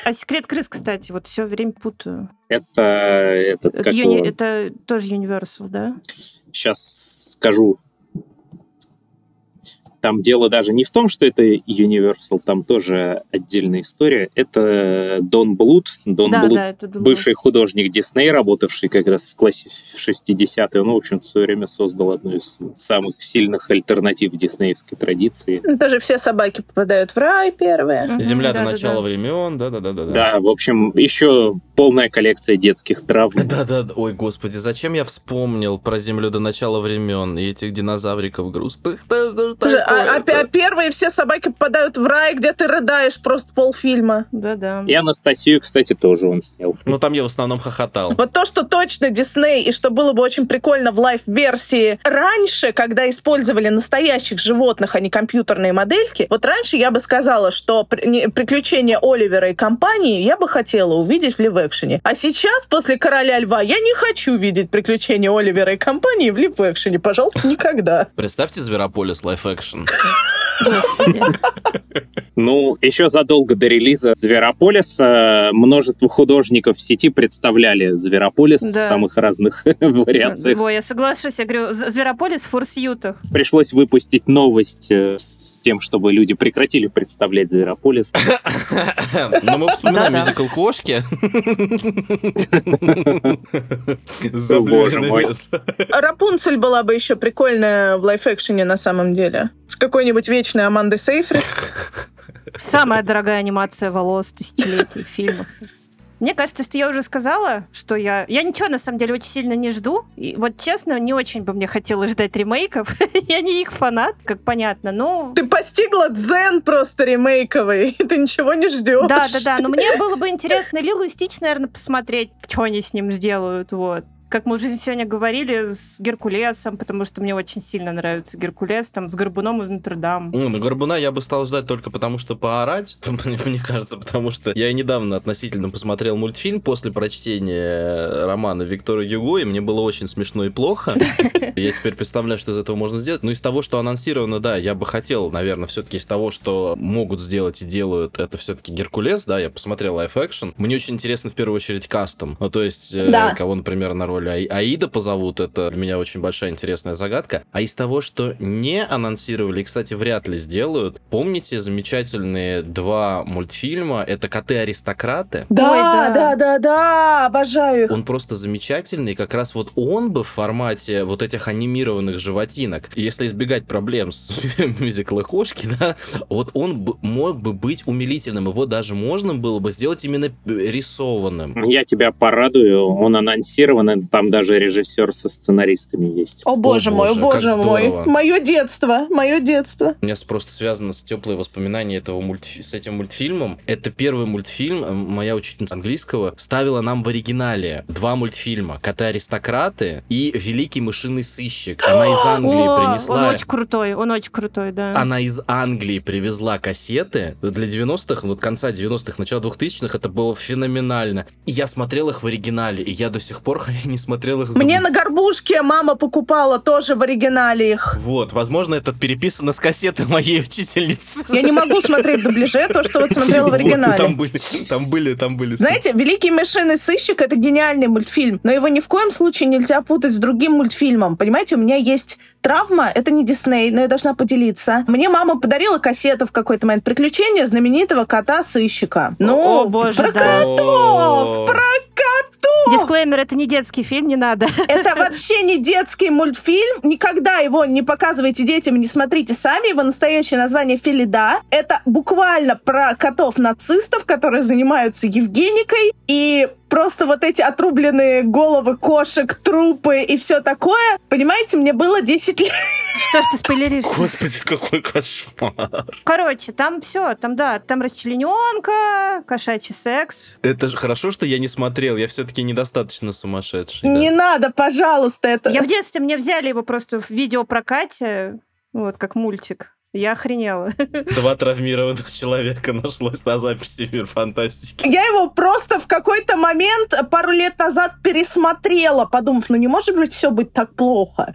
А секрет крыс, кстати, вот все время путаю. Это, этот, Это, как юни- его, это тоже Universal, да? Сейчас скажу. Там дело даже не в том, что это Universal, там тоже отдельная история. Это Дон Блуд. Дон да, Блуд, да, это бывший художник Дисней, работавший как раз в классе в 60-е. Он, в общем-то, в свое время создал одну из самых сильных альтернатив диснеевской традиции. Даже все собаки попадают в рай первые. Земля до начала времен, да-да-да. Да, в общем, еще полная коллекция детских трав. Да-да, ой, господи, зачем я вспомнил про Землю до начала времен и этих динозавриков грустных? Слушай, а, а пе- первые все собаки попадают в рай, где ты рыдаешь просто полфильма. Да-да. И Анастасию, кстати, тоже он снял. Ну, там я в основном хохотал. Вот то, что точно Дисней, и что было бы очень прикольно в live -версии раньше, когда использовали настоящих животных, а не компьютерные модельки, вот раньше я бы сказала, что приключения Оливера и компании я бы хотела увидеть в live action е. А сейчас, после «Короля льва», я не хочу видеть приключения Оливера и компании в live action е. Пожалуйста, никогда. Представьте Зверополис live-action. Ну, еще задолго до релиза Зверополиса множество художников в сети представляли Зверополис в самых разных вариациях. Ой, я соглашусь, я говорю, Зверополис в fursuit ах. Пришлось выпустить новость э, с тем, чтобы люди прекратили представлять Зверополис. Но мы вспоминаем мюзикл «Кошки». Боже мой. Рапунцель была бы еще прикольная в лайф-экшене на самом деле. С какой-нибудь вечной Амандой Сейфрид. Самая дорогая анимация волос тысячелетий фильмов. Мне кажется, что я уже сказала, что я... Я ничего, на самом деле, очень сильно не жду. И вот, честно, не очень бы мне хотелось ждать ремейков. я не их фанат, как понятно. Ну, Ты постигла дзен просто ремейковый, и ты ничего не ждешь. да, да, да. Но мне было бы интересно Лилу и Стич, наверное, посмотреть, что они с ним сделают. Вот. Как мы уже сегодня говорили, с Геркулесом, потому что мне очень сильно нравится Геркулес, там, с Горбуном из Нотр-Дам. Ну, на Горбуна я бы стал ждать только потому, что поорать, мне кажется, потому что я недавно относительно посмотрел мультфильм после прочтения романа Виктора Юго, и мне было очень смешно и плохо. Я теперь представляю, что из этого можно сделать. Но из того, что анонсировано, да, я бы хотел, наверное, все-таки из того, что могут сделать и делают, это все-таки Геркулес, да, я посмотрел live-action. Мне очень интересно в первую очередь кастом. Ну, то есть, э, кого, например, на роль Аи- Аида позовут, это для меня очень большая интересная загадка. А из того, что не анонсировали, и, кстати, вряд ли сделают, помните замечательные два мультфильма? Это «Коты-аристократы». Да, Ой, да. да, да, да, обожаю их. Он просто замечательный, как раз вот он бы в формате вот этих анимированных животинок, если избегать проблем с мюзикла «Кошки», да, вот он бы- мог бы быть умилительным, его даже можно было бы сделать именно рисованным. Я тебя порадую, он анонсирован, там даже режиссер со сценаристами есть. О боже О, мой, о боже, боже мой. Мое детство, мое детство. У меня просто связано с теплые воспоминания этого мультфи- с этим мультфильмом. Это первый мультфильм, моя учительница английского ставила нам в оригинале два мультфильма. «Коты-аристократы» и «Великий мышиный сыщик». Она из Англии О, он принесла... очень крутой, он очень крутой, да. Она из Англии привезла кассеты для 90-х, вот конца 90-х, начала 2000-х, это было феноменально. И я смотрел их в оригинале, и я до сих пор не смотрел их Мне на горбушке мама покупала тоже в оригинале их. Вот, возможно, это переписано с кассеты моей учительницы. Я не могу смотреть в дубляже то, что вот смотрела в Вот, оригинале. там были, там были, там были. Знаете, «Великий мышиный сыщик» — это гениальный мультфильм, но его ни в коем случае нельзя путать с другим мультфильмом. Понимаете, у меня есть травма, это не Дисней, но я должна поделиться. Мне мама подарила кассету в какой-то момент «Приключения знаменитого кота-сыщика». Ну, О, боже, про да. котов! Про котов! Дисклеймер, это не детский фильм, не надо. Это вообще не детский мультфильм. Никогда его не показывайте детям, не смотрите сами. Его настоящее название Филида. Это буквально про котов-нацистов, которые занимаются Евгеникой. И просто вот эти отрубленные головы кошек, трупы и все такое. Понимаете, мне было 10 лет. Что ж ты спойлеришь? Господи, какой кошмар. Короче, там все, там да, там расчлененка, кошачий секс. Это же хорошо, что я не смотрел, я все-таки недостаточно сумасшедший. да. Не надо, пожалуйста, это... Я в детстве, мне взяли его просто в видеопрокате, вот, как мультик. Я охренела. Два травмированных человека нашлось на записи «Мир фантастики». Я его просто в какой-то момент пару лет назад пересмотрела, подумав, ну не может быть все быть так плохо.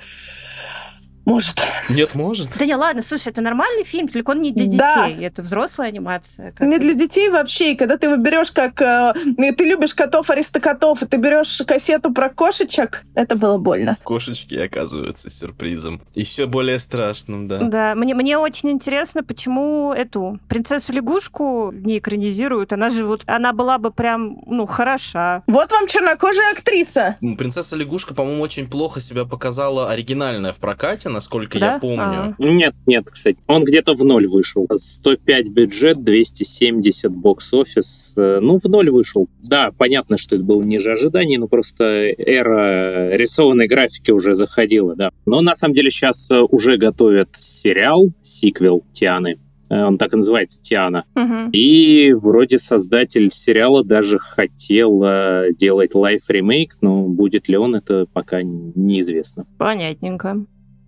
Может. Нет, может. Да не, ладно, слушай, это нормальный фильм, только он не для детей. Да. Это взрослая анимация. как Не для детей вообще. И когда ты выберешь, как э, ты любишь котов аристокотов, и ты берешь кассету про кошечек, это было больно. Кошечки оказываются сюрпризом. Еще более страшным, да. Да, мне, мне очень интересно, почему эту принцессу-лягушку не экранизируют. Она же вот, она была бы прям, ну, хороша. Вот вам чернокожая актриса. М, Принцесса лягушка, по-моему, очень плохо себя показала оригинальная в прокате, насколько Да? я помню. Нет, нет, кстати. Он где-то в ноль вышел. 105 бюджет, 270 бокс-офис. Э, Ну, в ноль вышел. Да, понятно, что это было ниже ожиданий, но просто эра рисованной графики уже заходила, да. Но на самом деле сейчас уже готовят сериал, сиквел Тианы. Э, Он так и называется Тиана. Мгм. И вроде создатель сериала даже хотел э, делать лайф-ремейк, но будет ли он, это пока неизвестно. Понятненько.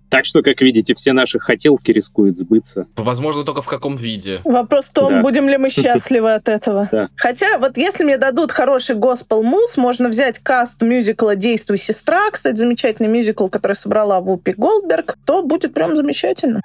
Так что, как видите, все наши хотелки рискуют сбыться. Возможно, только в каком виде. Вопрос в том, Да. будем ли мы счастливы от этого. Да. Хотя, вот если мне дадут хороший госпел мус, можно взять каст мюзикла «Действуй, сестра», кстати, замечательный мюзикл, который собрала Вупи Голдберг, то будет прям замечательно.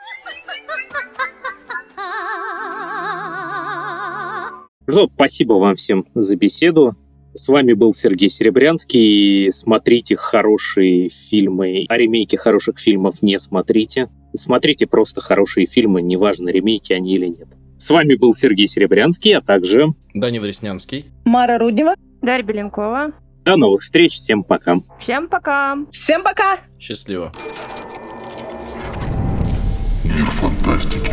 Ну, спасибо вам всем за беседу. С вами был Сергей Серебрянский. Смотрите хорошие фильмы. А ремейки хороших фильмов не смотрите. Смотрите просто хорошие фильмы, неважно, ремейки они или нет. С вами был Сергей Серебрянский, а также Даня Вреснянский. Мара Руднева. Дарья Беленкова. до новых встреч. Всем пока. Всем пока! Всем пока! Счастливо. Мир фантастики.